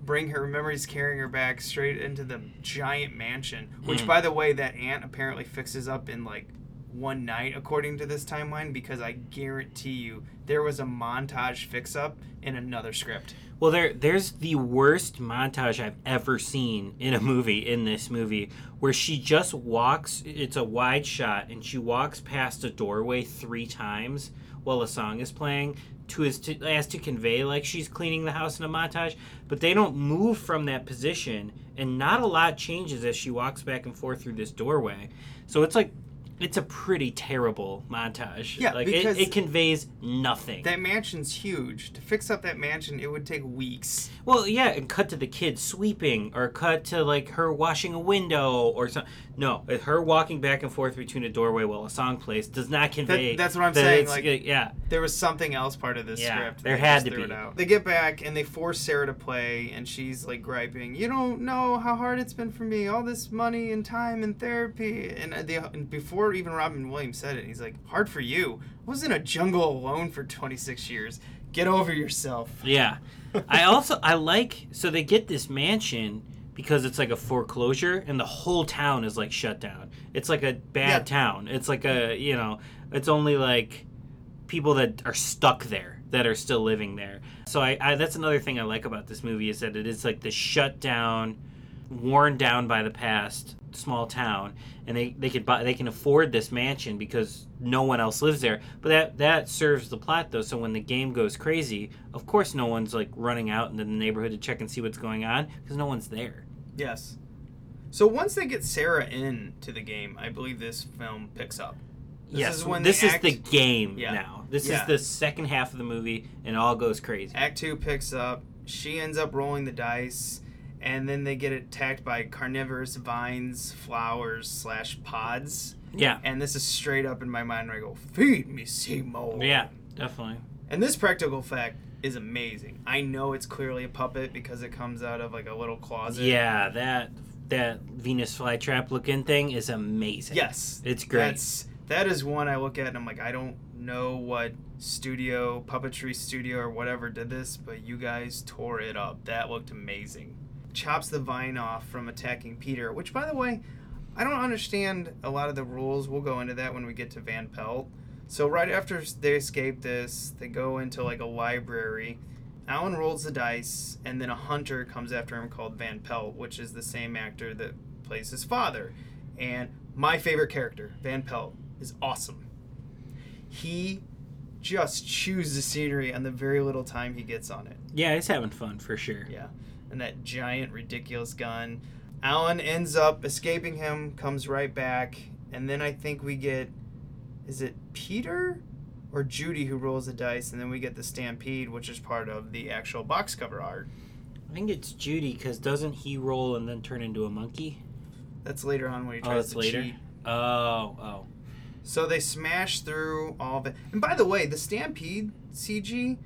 bring her memories carrying her back straight into the giant mansion. Which, Mm. by the way, that aunt apparently fixes up in like one night, according to this timeline, because I guarantee you there was a montage fix up in another script. Well, there, there's the worst montage I've ever seen in a movie. In this movie, where she just walks, it's a wide shot, and she walks past a doorway three times while a song is playing, to as to as to convey like she's cleaning the house in a montage. But they don't move from that position, and not a lot changes as she walks back and forth through this doorway. So it's like. It's a pretty terrible montage. Yeah, like it, it conveys nothing. That mansion's huge. To fix up that mansion, it would take weeks. Well, yeah, and cut to the kid sweeping, or cut to like her washing a window, or something. No, her walking back and forth between a doorway while a song plays does not convey. That, that's what I'm that saying. Like, uh, yeah, there was something else part of this Yeah, script. there had to be. They get back and they force Sarah to play, and she's like griping, "You don't know how hard it's been for me. All this money and time and therapy." And, uh, the, and before even Robin Williams said it, he's like, "Hard for you. I was in a jungle alone for 26 years. Get over yourself." yeah. I also I like so they get this mansion because it's like a foreclosure and the whole town is like shut down. It's like a bad Yeah. town. It's like a you know it's only like people that are stuck there that are still living there. So I, I that's another thing I like about this movie is that it is like the shut down, worn down by the past small town, and they they could buy they can afford this mansion because no one else lives there. But that that serves the plot though. So when the game goes crazy, of course no one's like running out into the neighborhood to check and see what's going on because no one's there. Yes. So once they get Sarah in to the game, I believe this film picks up. This yes, is when this the is the game Yeah. now. This Yeah. is the second half of the movie, and it all goes crazy. Act two picks up. She ends up rolling the dice, and then they get attacked by carnivorous vines, flowers slash pods. Yeah. And this is straight up in my mind where I go, "Feed me, Seymour." Yeah, definitely. And this practical effect is amazing. I know it's clearly a puppet because it comes out of like a little closet. Yeah, that that Venus flytrap looking thing is amazing. Yes. it's great. That's that is one I look at and I'm like, I don't know what studio, puppetry studio or whatever did this, but you guys tore it up. That looked amazing. Chops the vine off from attacking Peter, which by the way, I don't understand a lot of the rules. We'll go into that when we get to Van Pelt. So right after they escape this, they go into like a library. Alan rolls the dice, and then a hunter comes after him called Van Pelt, which is the same actor that plays his father. And my favorite character, Van Pelt, is awesome. He just chews the scenery on the very little time he gets on it. yeah, he's having fun for sure. Yeah. And that giant, ridiculous gun. Alan ends up escaping him, comes right back, and then I think we get is it Peter or Judy who rolls the dice, and then we get the stampede, which is part of the actual box cover art. I think it's Judy because doesn't he roll and then turn into a monkey? That's later on when he Oh, tries that's to later. cheat. Oh, oh. So they smash through all of it. And by the way, the stampede CG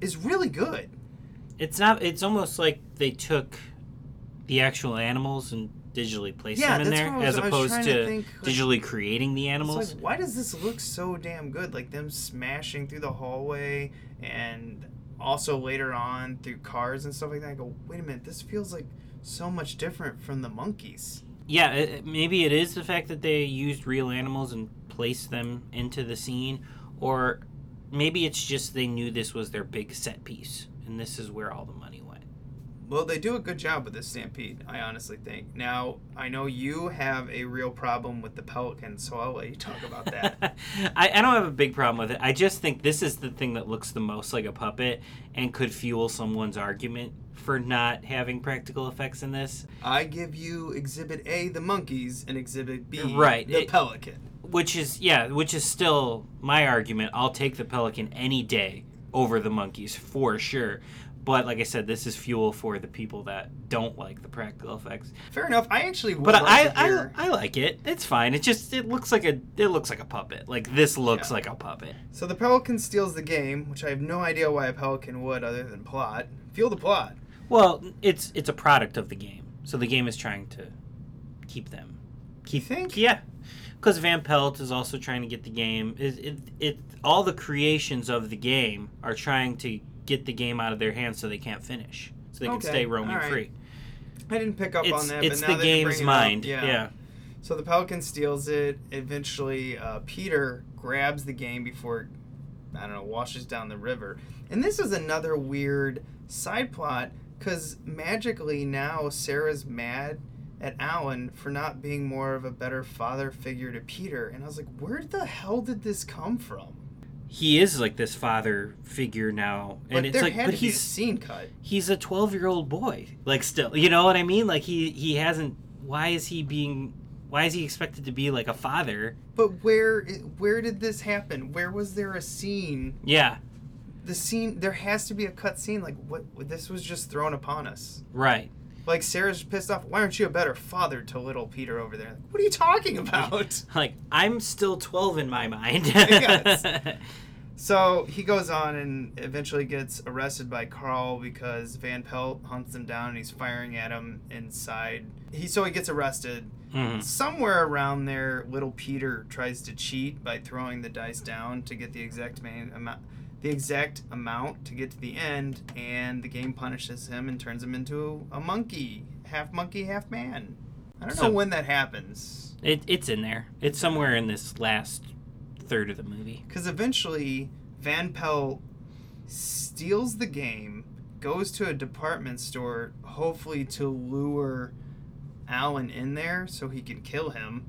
is really good. It's not. It's almost like they took the actual animals and digitally placed Yeah, them in there, was- as opposed to, to think, like- digitally creating the animals. Like, why does this look so damn good? Like them smashing through the hallway and also later on through cars and stuff like that. I go, wait a minute, this feels like so much different from the monkeys. Yeah, it- maybe it is the fact that they used real animals and placed them into the scene, or maybe it's just they knew this was their big set piece and this is where all the money went. Well, they do a good job with this stampede, I honestly think. Now, I know you have a real problem with the pelican, so I'll let you talk about that. I, I don't have a big problem with it. I just think this is the thing that looks the most like a puppet and could fuel someone's argument for not having practical effects in this. I give you Exhibit A, the monkeys, and Exhibit B, Right, the it- pelican. Which is yeah, which is still my argument. I'll take the pelican any day over the monkeys for sure. But like I said, this is fuel for the people that don't like the practical effects. Fair enough. I actually But I, I I like it. It's fine. It just it looks like a it looks like a puppet. Like this looks like a puppet. So the pelican steals the game, which I have no idea why a pelican would other than plot. Feel the plot. Well, it's it's a product of the game. So the game is trying to keep them. Keep think? Yeah. Because Van Pelt is also trying to get the game. It, it, it all the creations of the game are trying to get the game out of their hands so they can't finish, so they can stay roaming alright. free. I didn't pick up It's- on that. it's the game's it mind, yeah. So the pelican steals it. Eventually, uh, Peter grabs the game before I don't know washes down the river. And this is another weird side plot because magically now Sarah's mad at Alan for not being more of a better father figure to Peter. And I was like, where the hell did this come from? He is like this father figure now, and Like, it's like, but to be a he's scene cut. he's a 12 year old boy like still you know what i mean like he he hasn't why is he being why is he expected to be like a father But where where did this happen? Where was there a scene? yeah The scene there has to be a cut scene. Like what? This was just thrown upon us. right Like Sarah's pissed off. Why aren't you a better father to little Peter over there? Like, what are you talking about? like i'm still 12 in my mind Yes. so he goes on and eventually gets arrested by Carl because Van Pelt hunts him down and he's firing at him inside. He so he gets arrested. Mhm. Somewhere around there, little Peter tries to cheat by throwing the dice down to get the exact main amount, the exact amount to get to the end, and the game punishes him and turns him into a monkey, half monkey, half man. I don't So- know when that happens. it, it's in there it's somewhere in this last third of the movie Because eventually, Van Pelt steals the game, goes to a department store, hopefully to lure Alan in there so he can kill him.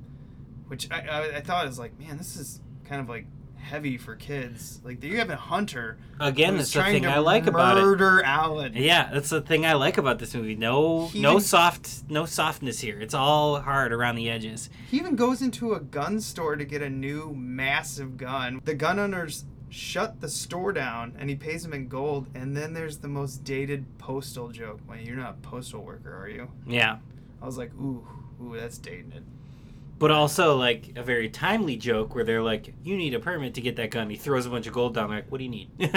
Which I, I, I thought was like, man, this is kind of like heavy for kids. Like you have a hunter. Again, that's the thing to I like about it. Murder Alan. yeah that's the thing i like about this movie no He no even- soft no softness here it's all hard around the edges He even goes into a gun store to get a new massive gun. The gun owners shut the store down and he pays them in gold. And then there's the most dated postal joke. Well, you're not a postal worker, are you? yeah I was like, ooh, ooh, that's dating it. But also like a very timely joke where they're like, "You need a permit to get that gun." He throws a bunch of gold down. Like, what do you need? It's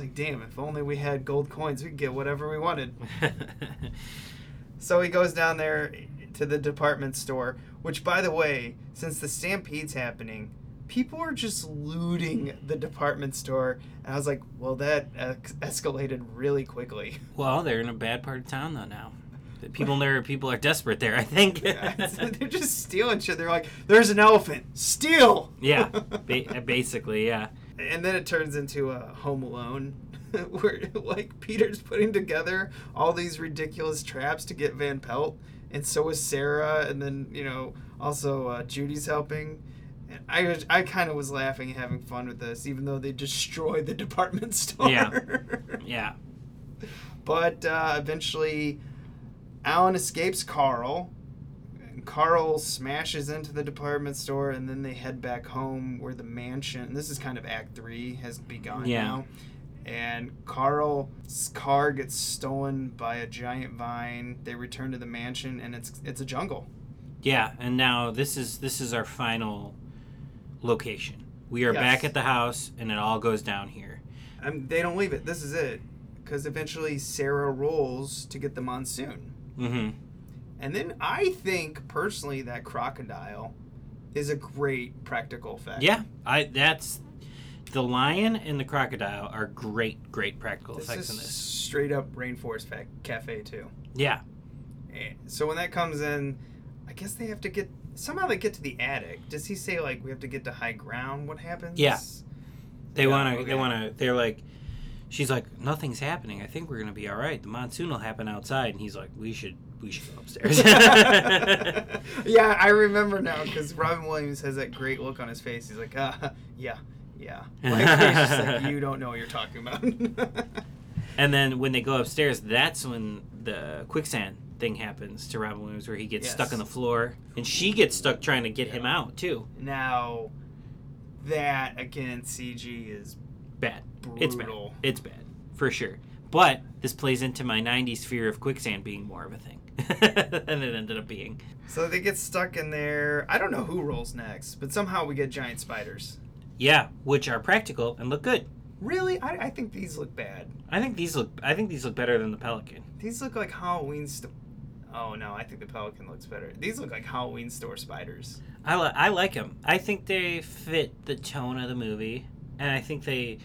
like, damn, if only we had gold coins, we could get whatever we wanted. So he goes down there to the department store, which, by the way, since the stampede's happening, people are just looting the department store. And I was like, well, that ex- escalated really quickly. well, they're in a bad part of town though now. People there, people are desperate there. I think. They're just stealing shit. They're like, there's an elephant, steal! yeah, ba- basically, yeah. And then it turns into a Home Alone, where like Peter's putting together all these ridiculous traps to get Van Pelt, and so is Sarah, and then you know also uh, Judy's helping. And I was, I kind of was laughing and having fun with this, even though they destroyed the department store. Yeah. Yeah. But uh, eventually, Alan escapes Carl. and Carl smashes into the department store, and then they head back home where the mansion. This is kind of Act Three has begun Yeah. now. And Carl's car gets stolen by a giant vine. They return to the mansion, and it's it's a jungle. Yeah, and now this is this is our final location. We are Yes. back at the house, and it all goes down here. Um, they don't leave it. This is it, because eventually Sarah rolls to get the monsoon. Mm-hmm. And then I think personally that crocodile is a great practical effect. Yeah, I that's the lion and the crocodile are great, great practical This effects is in this. straight up rainforest fa- cafe too. Yeah, And so when that comes in, I guess they have to get somehow they get to the attic. Does he say like we have to get to high ground? What happens? Yeah. they Yeah, want to. okay. They want to. They're like, she's like, "Nothing's happening. I think we're gonna be all right. The monsoon will happen outside." And he's like, "We should, we should go upstairs." yeah, I remember now because Robin Williams has that great look on his face. He's like, uh, yeah, yeah. Like, like, you don't know what you're talking about. and then when they go upstairs, that's when the quicksand thing happens to Robin Williams, where he gets Yes. stuck on the floor, and she gets stuck trying to get him out too. now, that again, CG is Bad. It's bad. It's bad for sure. But this plays into my '90s fear of quicksand being more of a thing than it ended up being. so they get stuck in there. I don't know who rolls next, but somehow we get giant spiders. Yeah, which are practical and look good. Really, I, I think these look bad. I think these look. I think these look better than the pelican. These look like Halloween. St- oh no, I think the pelican looks better. These look like Halloween store spiders. I, li- I like them. I think they fit the tone of the movie, and I think they,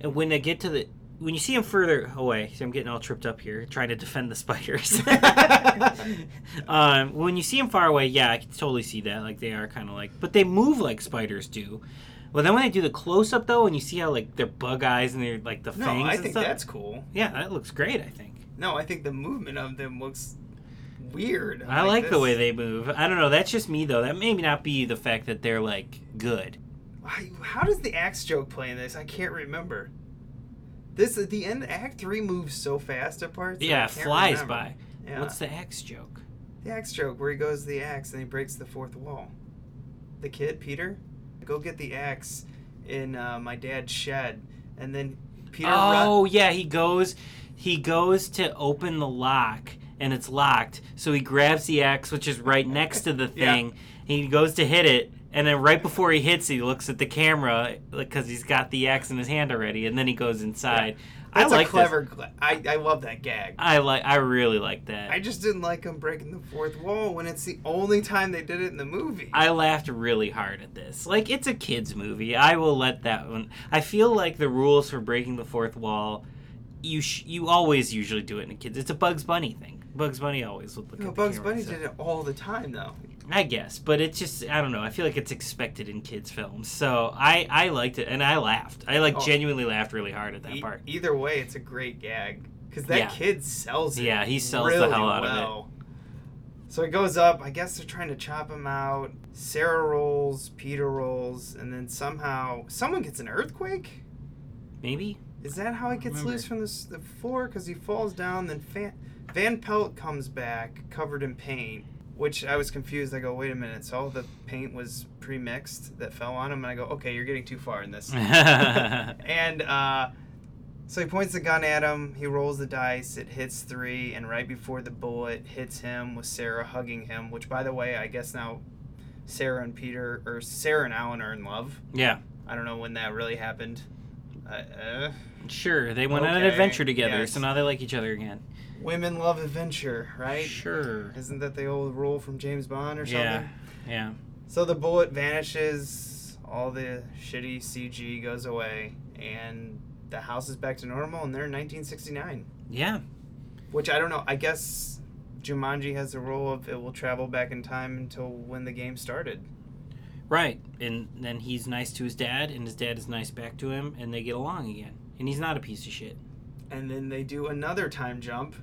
and when they get to the, when you see them further away, see, I'm getting all tripped up here trying to defend the spiders. um, when you see them far away, yeah, I can totally see that. Like they are kind of like, but they move like spiders do. Well, then when they do the close up though, and you see how like their bug eyes and their like the No, fangs I and think stuff. that's cool. Yeah, that looks great. I think. No, I think the movement of them looks weird. I like the way they move. I don't know. That's just me though. That may not be the fact that they're like good. I- How does the axe joke play in this? I can't remember. This at the end. Act three moves so fast at parts. Yeah, it flies remember. by. Yeah. What's the axe joke? the axe joke where he goes to the axe and he breaks the fourth wall? The kid Peter, go get the axe in uh, my dad's shed, and then Peter. oh run- yeah, he goes he goes to open the lock and it's locked. So he grabs the axe which is right next to the Yeah. thing. He goes to hit it and then right before he hits he looks at the camera because he's got the axe in his hand already and then he goes inside. That's I like a clever. This. I I love that gag. I like I really like that. I just didn't like him breaking the fourth wall when it's the only time they did it in the movie. I laughed really hard at this. Like it's a kids movie. I will let that one. I feel like the rules for breaking the fourth wall, you sh- you always usually do it in the kids. It's a Bugs Bunny thing. Bugs Bunny always would look No, at the Bugs camera, Bunny so- did it all the time though. I guess, but it's just I don't know. I feel like it's expected in kids films. So I I liked it and I laughed. I like Oh. genuinely laughed really hard at that E- part. either way, it's a great gag because that Yeah. kid sells it. Yeah, he sells the hell out of it. So he goes up. I guess they're trying to chop him out. Sarah rolls, Peter rolls, and then somehow someone gets an earthquake. Maybe Is that how he gets loose from the, s- the floor? Because he falls down. Then Van, Van Pelt comes back covered in paint, which I was confused. I go, wait a minute. So all the paint was pre-mixed that fell on him, and I go, okay, you're getting too far in this. and uh, so he points the gun at him. He rolls the dice. It hits three, and right before the bullet hits him, with Sarah hugging him. Which, by the way, I guess now Sarah and Peter or Sarah and Alan are in love. yeah. I don't know when that really happened. Uh, uh, Sure, they went on an adventure together, yes. so now they like each other again. Women love adventure, right? Sure. Isn't that the old rule from James Bond or something? Yeah. Yeah. So the bullet vanishes, all the shitty CG goes away, and the house is back to normal, and they're in 1969. Yeah. Which I don't know. I guess Jumanji has the rule of it will travel back in time until when the game started. Right. And then he's nice to his dad, and his dad is nice back to him, and they get along again. And he's not a piece of shit. And then they do another time jump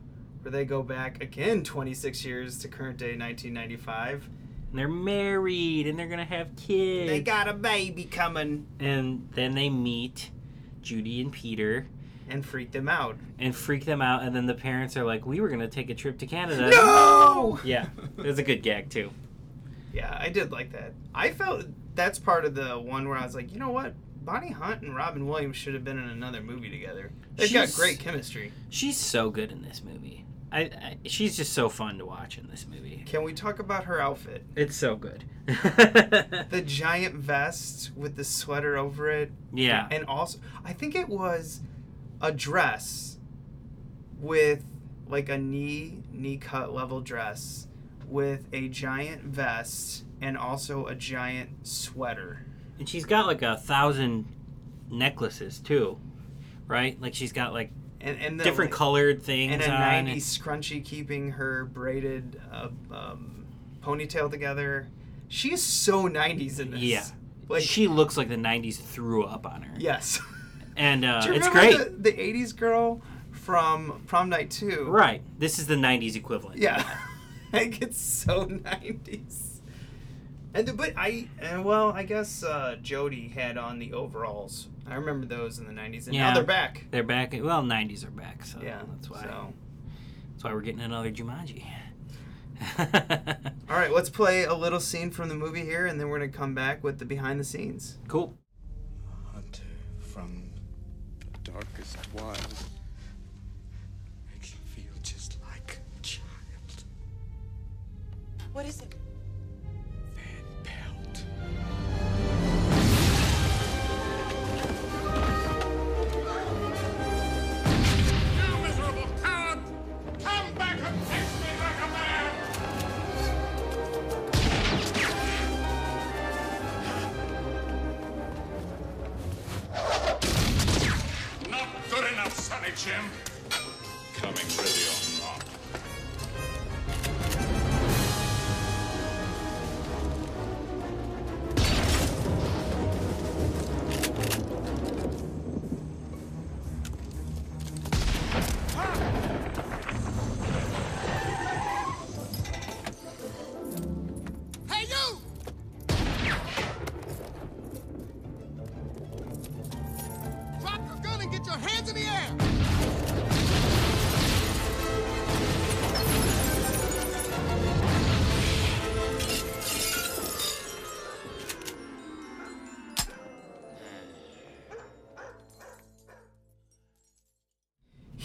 where they go back again 26 years to current day 1995. And they're married, and they're going to have kids. They got a baby coming and then they meet Judy and Peter and freak them out. and freak them out. And then the parents are like, we were going to take a trip to Canada. No! Yeah. It was a good gag, too. Yeah, I did like that. I felt that's part of the one where I was like, you know what? Bonnie Hunt and Robin Williams should have been in another movie together. They've got great chemistry. She's so good in this movie. I, I She's just so fun to watch in this movie. Can we talk about her outfit? It's so good. The giant vest with the sweater over it. Yeah. And also, I think it was a dress with like a knee knee cut level dress with a giant vest and also a giant sweater. And she's got like a thousand necklaces, too. Right? Like she's got like And and the, different colored things and a on. 90s scrunchie keeping her braided uh, um, ponytail together. She is so 90s in this. Yeah. Like, she looks like the 90s threw up on her. yes. and uh, it's great. The, the '80s girl from Prom Night Two. Right. This is the '90s equivalent. Yeah, like it's so '90s. And the, but I and well I guess uh, Jody had on the overalls. I remember those in the '90s, and Yeah. now they're back. They're back. Well, '90s are back, so Yeah, that's why. so. That's why we're getting another Jumanji. All right, let's play a little scene from the movie here, and then we're gonna come back with the behind the scenes. Cool. Hunter from the darkest wild makes you feel just like a child. What is it?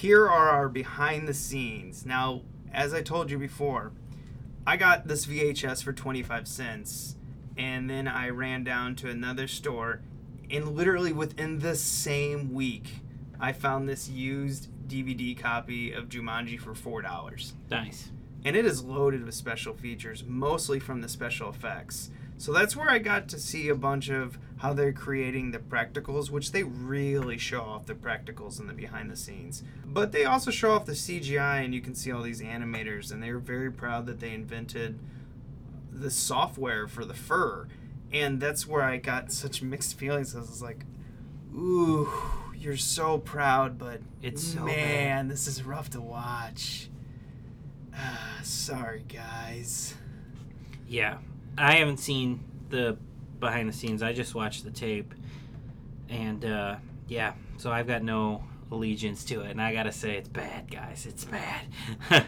Here are our behind the scenes. Now, as I told you before, I got this VHS for 25 cents, and then I ran down to another store, and literally within the same week, I found this used DVD copy of Jumanji for $4. Nice. And it is loaded with special features, mostly from the special effects. So that's where I got to see a bunch of how they're creating the practicals, which they really show off the practicals and the behind the scenes. But they also show off the CGI, and you can see all these animators, and they're very proud that they invented the software for the fur. And that's where I got such mixed feelings. I was like, ooh, you're so proud, but It's so man, this is rough to watch. Ah, sorry, guys. Yeah, I haven't seen the behind the scenes. I just watched the tape, and uh, yeah, so I've got no allegiance to it. And I gotta say, it's bad, guys. It's bad.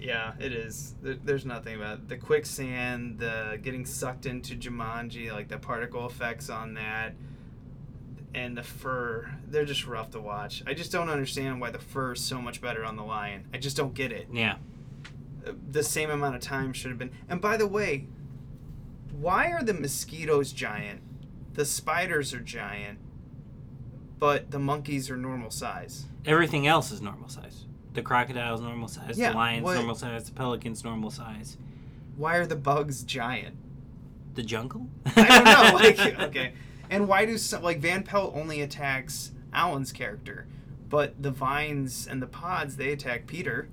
Yeah, it is. There, there's nothing about it. the quicksand, the getting sucked into Jumanji, like the particle effects on that, and the fur. They're just rough to watch. I just don't understand why the fur is so much better on the lion. I just don't get it. yeah, The same amount of time should have been. And by the way, why are the mosquitoes giant? The spiders are giant, but the monkeys are normal size. everything else is normal size. The crocodile's normal size. Yeah, the lion's what- normal size. The pelican's normal size. Why are the bugs giant? The jungle? I don't know. Like, okay. And why do some like Van Pelt only attacks Alan's character, but the vines and the pods they attack Peter.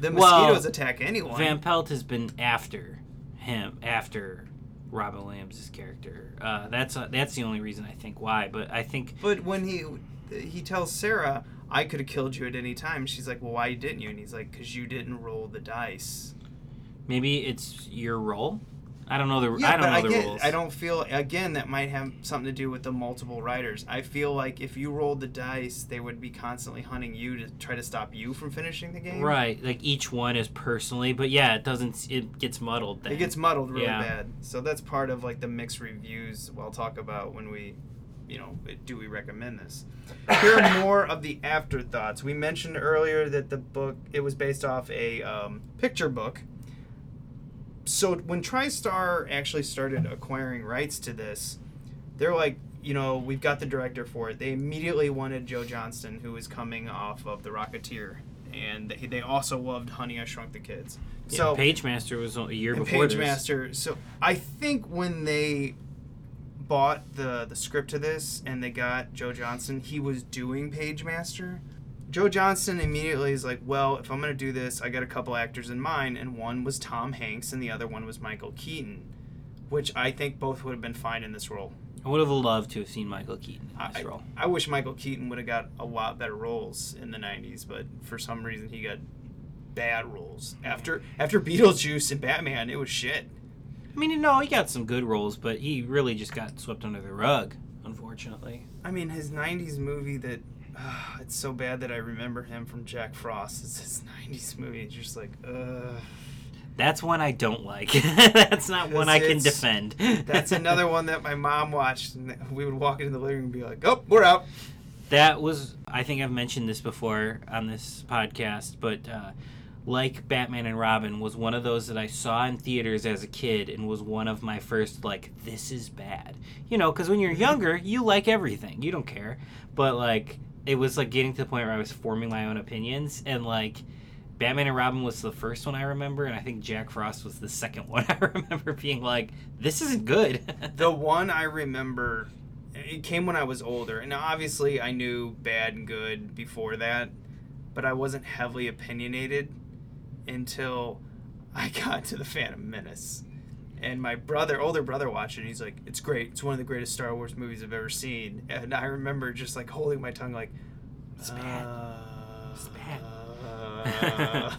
The Well, mosquitoes attack anyone. Van Pelt has been after him, after Robin Williams' character. Uh, that's uh, that's the only reason I think why. But I think but when he he tells Sarah, "I could have killed you at any time," she's like, "Well, why didn't you?" And he's like, "Cause you didn't roll the dice." maybe it's your role. I don't know the Yeah, I don't know I the get, rules. I don't feel again that might have something to do with the multiple riders. I feel like if you rolled the dice, they would be constantly hunting you to try to stop you from finishing the game. Right, like each one is personally, but yeah, it doesn't. It gets muddled. Then. It gets muddled really Yeah. bad. So that's part of like the mixed reviews we'll talk about when we, you know, do we recommend this. Here are more of the afterthoughts. We mentioned earlier that the book it was based off a um, picture book. So when TriStar actually started acquiring rights to this, they're like, you know, we've got the director for it. They immediately wanted Joe Johnston, who was coming off of The Rocketeer, and they, they also loved Honey I Shrunk the Kids. Yeah, so Pagemaster was a year before this. Pagemaster. So I think when they bought the the script to this and they got Joe Johnston, he was doing Pagemaster. Joe Johnston immediately is like, well, if I'm gonna do this, I got a couple actors in mind, and one was Tom Hanks and the other one was Michael Keaton, which I think both would have been fine in this role. I would have loved to have seen Michael Keaton in this I, role. I wish Michael Keaton would have got a lot better roles in the '90s, but for some reason he got bad roles. After after Beetlejuice and Batman, it was shit. I mean, no, he got some good roles, but he really just got swept under the rug, unfortunately. I mean, his '90s movie that uh, it's so bad that I remember him from Jack Frost. It's his '90s movie. It's just like, uh. That's one I don't like. That's not one I can defend. That's another one that my mom watched, and we would walk into the living room and be like, "Oh, we're out." That was, I think I've mentioned this before on this podcast, but uh, like Batman and Robin was one of those that I saw in theaters as a kid and was one of my first, like, this is bad. You know, because when you're younger, you like everything, you don't care. But, like, it was like getting to the point where I was forming my own opinions, and, like, Batman and Robin was the first one I remember, and I think Jack Frost was the second one I remember being like, this isn't good. The one I remember, it came when I was older, and obviously I knew bad and good before that, but I wasn't heavily opinionated until I got to the Phantom Menace. And my brother, older brother, watched it. And he's like, "It's great. It's one of the greatest Star Wars movies I've ever seen." And I remember just like holding my tongue, like, It's bad. Uh, It's bad. uh,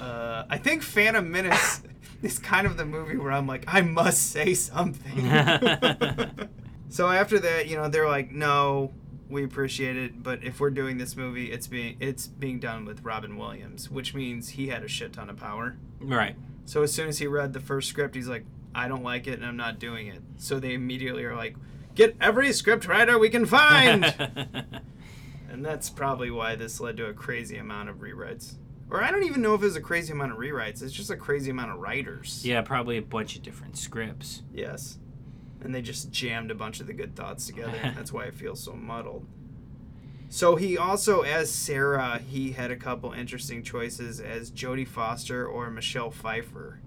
uh, I think Phantom Menace is kind of the movie where I'm like, I must say something. so after that, you know, they're like, no, we appreciate it, but if we're doing this movie, it's being it's being done with Robin Williams, which means he had a shit ton of power. right. So as soon as he read the first script, he's like, I don't like it and I'm not doing it. So they immediately are like, get every script writer we can find. and that's probably why this led to a crazy amount of rewrites. Or I don't even know if it was a crazy amount of rewrites. It's just a crazy amount of writers. yeah, probably a bunch of different scripts. Yes. And they just jammed a bunch of the good thoughts together. that's why it feels so muddled. So he also, as Sarah, he had a couple interesting choices as Jodie Foster or Michelle Pfeiffer.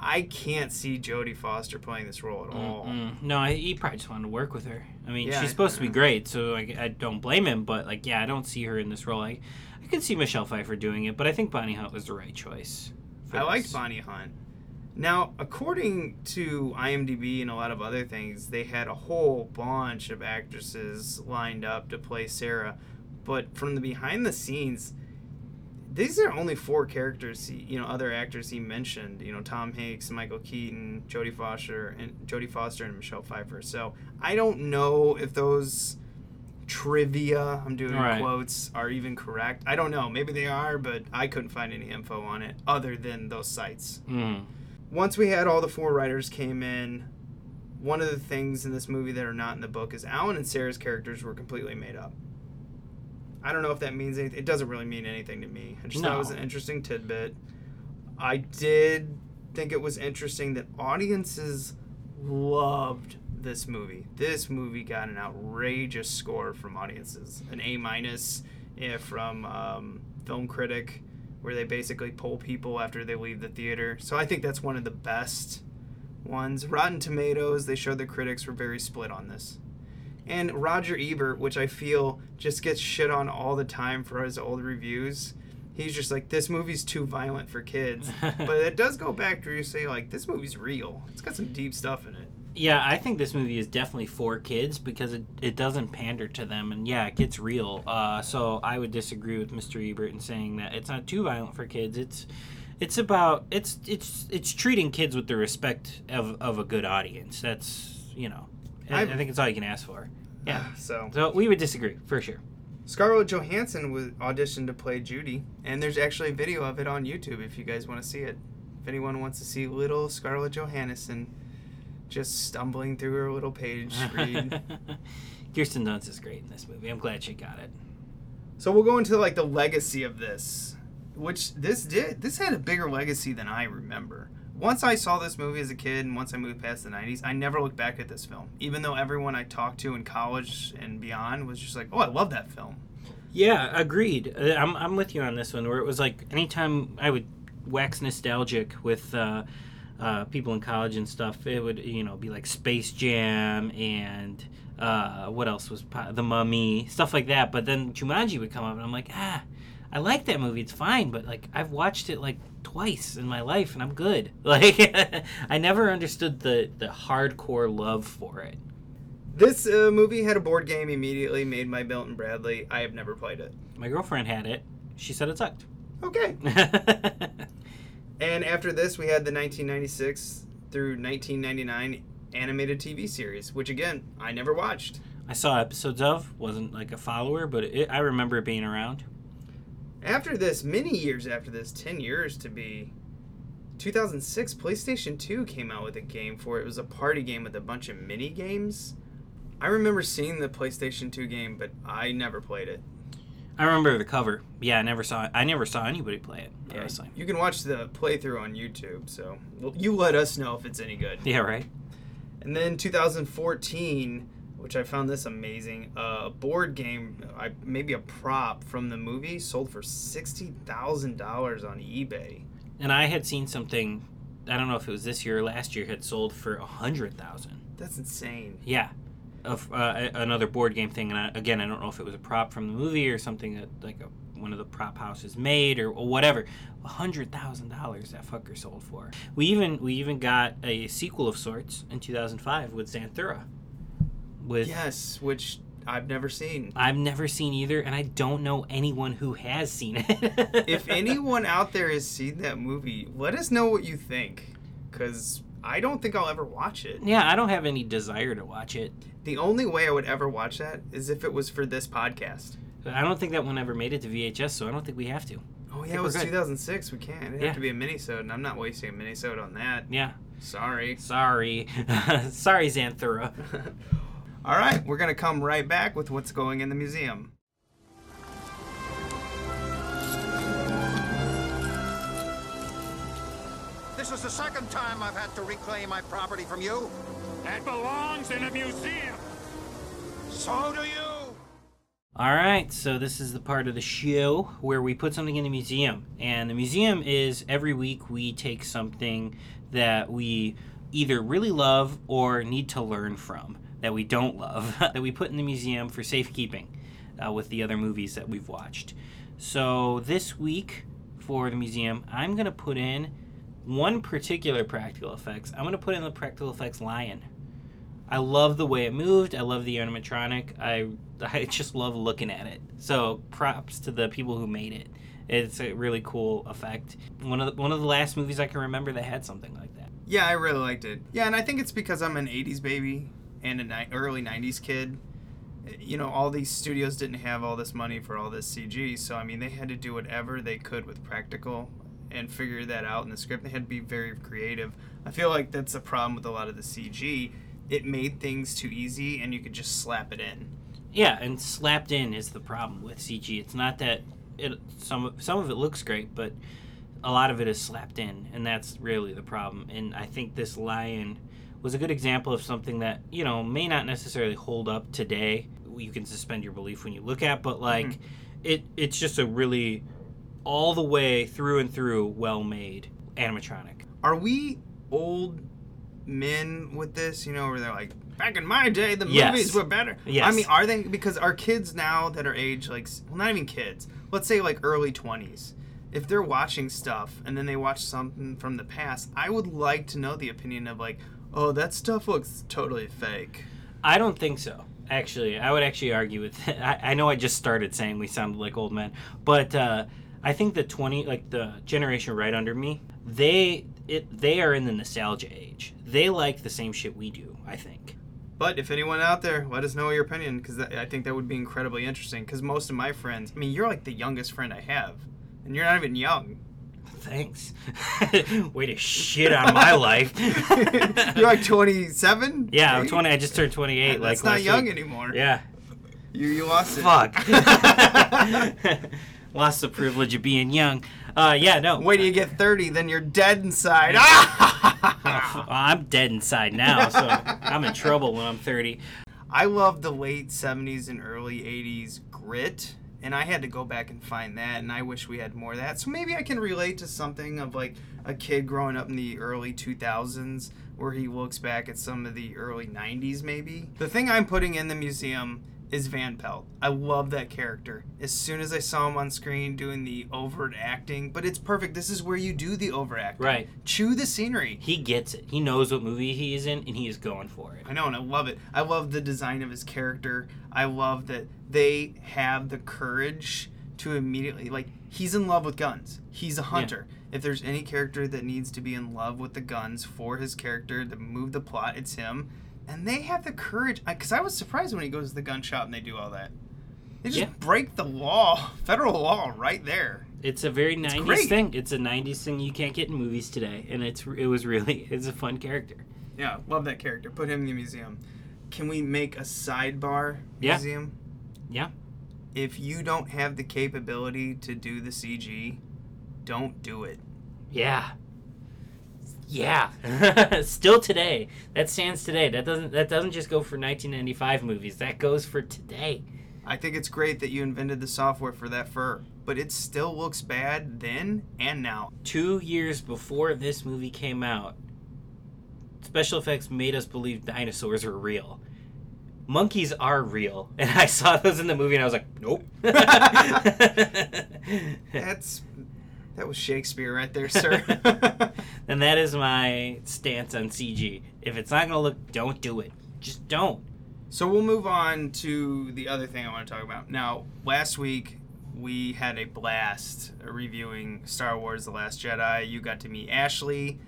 I can't see Jodie Foster playing this role at all. Mm, no, I, he probably just wanted to work with her. I mean, Yeah, she's supposed to be great, so I, I don't blame him. But like, yeah, I don't see her in this role. I, I could see Michelle Pfeiffer doing it, but I think Bonnie Hunt was the right choice. I liked. Bonnie Hunt. Now, according to IMDb and a lot of other things, they had a whole bunch of actresses lined up to play Sarah, but from the behind the scenes, these are only four characters. He, you know, other actors he mentioned. You know, Tom Hanks, Michael Keaton, Jodie Foster, and Jodie Foster and Michelle Pfeiffer. So I don't know if those trivia I'm doing Right. quotes are even correct. I don't know. Maybe they are, but I couldn't find any info on it other than those sites Mm. Once we had all the four writers came in, one of the things in this movie that are not in the book is Alan and Sarah's characters were completely made up. I don't know if that means anything. It doesn't really mean anything to me. I just thought it was an interesting tidbit. I did think it was interesting that audiences loved this movie. This movie got an outrageous score from audiences, an A minus eh, from um, Film Critic, where they basically pull people after they leave the theater. So I think that's one of the best ones. Rotten Tomatoes, they showed the critics were very split on this. And Roger Ebert, which I feel just gets shit on all the time for his old reviews. He's just like, this movie's too violent for kids. but it does go back to you say, like, this movie's real. It's got some deep stuff in it. Yeah, I think this movie is definitely for kids because it, it doesn't pander to them, and yeah, it gets real. Uh, so I would disagree with Mr. Ebert in saying that it's not too violent for kids. It's it's about it's it's it's treating kids with the respect of, of a good audience. That's you know, I, I think it's all you can ask for. Yeah. So So we would disagree for sure. Scarlett Johansson was auditioned to play Judy, and there's actually a video of it on YouTube if you guys want to see it. If anyone wants to see little Scarlett Johansson just stumbling through her little page read. Kirsten Dunst is great in this movie. I'm glad she got it. So we'll go into like the legacy of this, which this did. This had a bigger legacy than I remember. Once I saw this movie as a kid, and once I moved past the '90s, I never looked back at this film. Even though everyone I talked to in college and beyond was just like, "Oh, I love that film." Yeah, agreed. Uh, I'm, I'm with you on this one. Where it was like anytime I would wax nostalgic with uh, uh, people in college and stuff, it would you know be like Space Jam and uh, what else was po- the Mummy stuff like that. But then Jumanji would come up, and I'm like, ah, I like that movie. It's fine, but like I've watched it like twice in my life, and I'm good. Like I never understood the the hardcore love for it. This uh, movie had a board game immediately made by Milton Bradley. I have never played it. My girlfriend had it. She said it sucked. Okay. and after this, we had the 1996 through 1999 animated TV series, which again I never watched. I saw episodes of. wasn't like a follower, but it, I remember it being around. After this, many years after this, 10 years to be, 2006, PlayStation 2 came out with a game for it. It was a party game with a bunch of mini games. I remember seeing the PlayStation 2 game, but I never played it. I remember the cover. Yeah, I never saw. I never saw anybody play it. Yeah, Honestly. you can watch the playthrough on YouTube, so you let us know if it's any good. Yeah. Right. And then 2014, which I found this amazing, uh, a board game, I, maybe a prop from the movie, sold for sixty thousand dollars on eBay. And I had seen something. I don't know if it was this year or last year. Had sold for a hundred thousand. That's insane. Yeah. Of uh, another board game thing, and I, again, I don't know if it was a prop from the movie or something that like a, one of the prop houses made or, or whatever. A hundred thousand dollars that fucker sold for. We even we even got a sequel of sorts in 2005 with Zathura. With Yes, which I've never seen. I've never seen either, and I don't know anyone who has seen it. if anyone out there has seen that movie, let us know what you think, because I don't think I'll ever watch it. yeah, I don't have any desire to watch it. The only way I would ever watch that is if it was for this podcast. But I don't think that one ever made it to VHS, so I don't think we have to. Oh yeah, it was 2006. We can't. It'd Yeah. have to be a minisode, and I'm not wasting a minisode on that. Yeah. Sorry. Sorry. Sorry, Zathura. All right, we're gonna come right back with what's going in the museum. This is the second time I've had to reclaim my property from you. That belongs in a museum. So do you. All right, so this is the part of the show where we put something in the museum. And the museum is every week we take something that we either really love or need to learn from that we don't love that we put in the museum for safekeeping uh, with the other movies that we've watched. So this week for the museum, I'm going to put in one particular practical effects. I'm going to put in the practical effects lion. I love the way it moved. I love the animatronic. I I just love looking at it. So props to the people who made it. It's a really cool effect. One of the, one of the last movies I can remember that had something like that. Yeah, I really liked it. Yeah, and I think it's because I'm an 80s baby and an early 90s kid. You know, all these studios didn't have all this money for all this CG, so I mean, they had to do whatever they could with practical and figure that out in the script. They had to be very creative. I feel like that's a problem with a lot of the CG. It made things too easy, and you could just slap it in. Yeah, and slapped in is the problem with CG. It's not that it some some of it looks great, but a lot of it is slapped in, and that's really the problem. And I think this lion was a good example of something that you know may not necessarily hold up today. You can suspend your belief when you look at, but like Mhm. it, it's just a really all the way through and through well made animatronic. Are we old men with this? You know, where they're like, back in my day, the Yes. movies were better. Yes. I mean, are they? Because our kids now that are age like, well, not even kids. Let's say like early twenties. If they're watching stuff and then they watch something from the past, I would like to know the opinion of like, oh, that stuff looks totally fake. I don't think so. Actually, I would actually argue with. I, I know I just started saying we sounded like old men, but uh, I think the twenty, like the generation right under me, they it they are in the nostalgia age. They like the same shit we do. I think. But if anyone out there, let us know your opinion because I think that would be incredibly interesting. Because most of my friends, I mean, you're like the youngest friend I have, and you're not even young. Thanks. Way to shit on my life. You're like 27. Yeah, I'm 20. I just turned 28. like That's not young week. anymore. Yeah. You you lost it. Fuck. Lost the privilege of being young. Uh, yeah, no. Wait till you get 30, then you're dead inside. Well, I'm dead inside now, so I'm in trouble when I'm 30. I love the late 70s and early 80s grit, and I had to go back and find that, and I wish we had more of that. So maybe I can relate to something of like a kid growing up in the early 2000s where he looks back at some of the early 90s, maybe. The thing I'm putting in the museum is Van Pelt. I love that character. As soon as I saw him on screen doing the overt acting, but it's perfect. This is where you do the overacting. Right. Chew the scenery. He gets it. He knows what movie he is in, and he is going for it. I know, and I love it. I love the design of his character. I love that they have the courage to immediately like he's in love with guns. He's a hunter. If there's any character that needs to be in love with the guns for his character to move the plot, it's him. And they have the courage because I was surprised when he goes to the gun shop and they do all that. They just Yeah. break the law, federal law, right there. It's a very 90s great. thing. It's a 90s thing you can't get in movies today, and it's it was really it's a fun character. Yeah, love that character. Put him in the museum. Can we make a sidebar museum? Yeah. museum? Yeah. If you don't have the capability to do the CG, don't do it. Yeah. Yeah. Still today. That stands today. That doesn't that doesn't just go for 1995 movies. That goes for today. I think it's great that you invented the software for that fur, but it still looks bad then and now. 2 years before this movie came out, special effects made us believe dinosaurs were real. Monkeys are real, and I saw those in the movie and I was like, "Nope." That's that was Shakespeare right there, sir. And that is my stance on CG. If it's not going to look, don't do it. Just don't. So we'll move on to the other thing I want to talk about. Now, last week we had a blast reviewing Star Wars: The Last Jedi. You got to meet Ashley.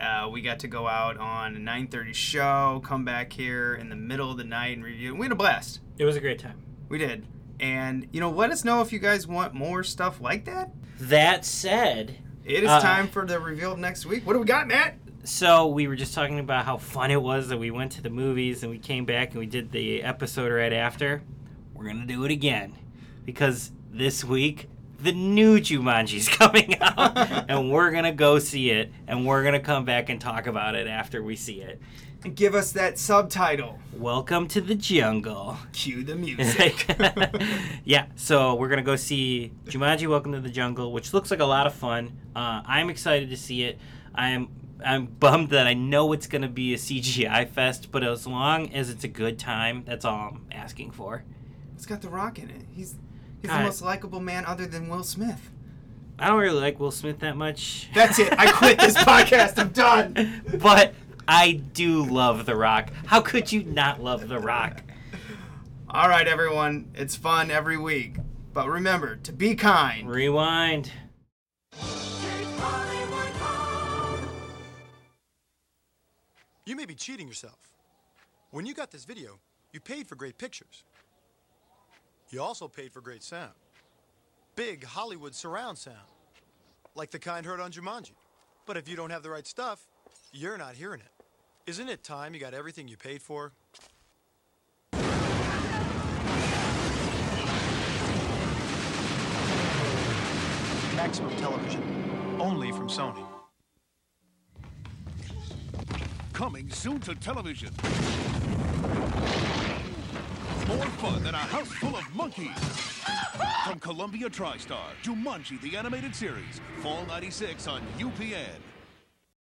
Uh, we got to go out on a 9:30 show, come back here in the middle of the night and review. We had a blast. It was a great time. We did. And you know, let us know if you guys want more stuff like that. That said, It is Uh, time for the reveal of next week. What do we got, Matt? so we were just talking about how fun it was that we went to the movies and we came back and we did the episode right after. We're gonna do it again because this week the new Jumanji's coming out and we're gonna go see it and we're gonna come back and talk about it after we see it. Give us that subtitle. Welcome to the jungle. Cue the music. yeah, so we're gonna go see Jumanji: Welcome to the Jungle, which looks like a lot of fun. Uh, I'm excited to see it. I'm I'm bummed that I know it's gonna be a CGI fest, but as long as it's a good time, that's all I'm asking for. it's got The Rock in it. He's he's God. the most likable man other than Will Smith. I don't really like Will Smith that much, That's it. I quit this podcast. I'm done. but I do love The Rock. How could you not love The Rock? All right, everyone. It's fun every week. But remember to be kind. Rewind. You may be cheating yourself. When you got this video, you paid for great pictures. You also paid for great sound. Big Hollywood surround sound. Like the kind heard on Jumanji. But if you don't have the right stuff, you're not hearing it. Isn't it time you got everything you paid for? Maximum television. Only from Sony. Coming soon to television. More fun than a house full of monkeys. From Columbia TriStar, Jumanji the Animated Series, Fall 96 on UPN.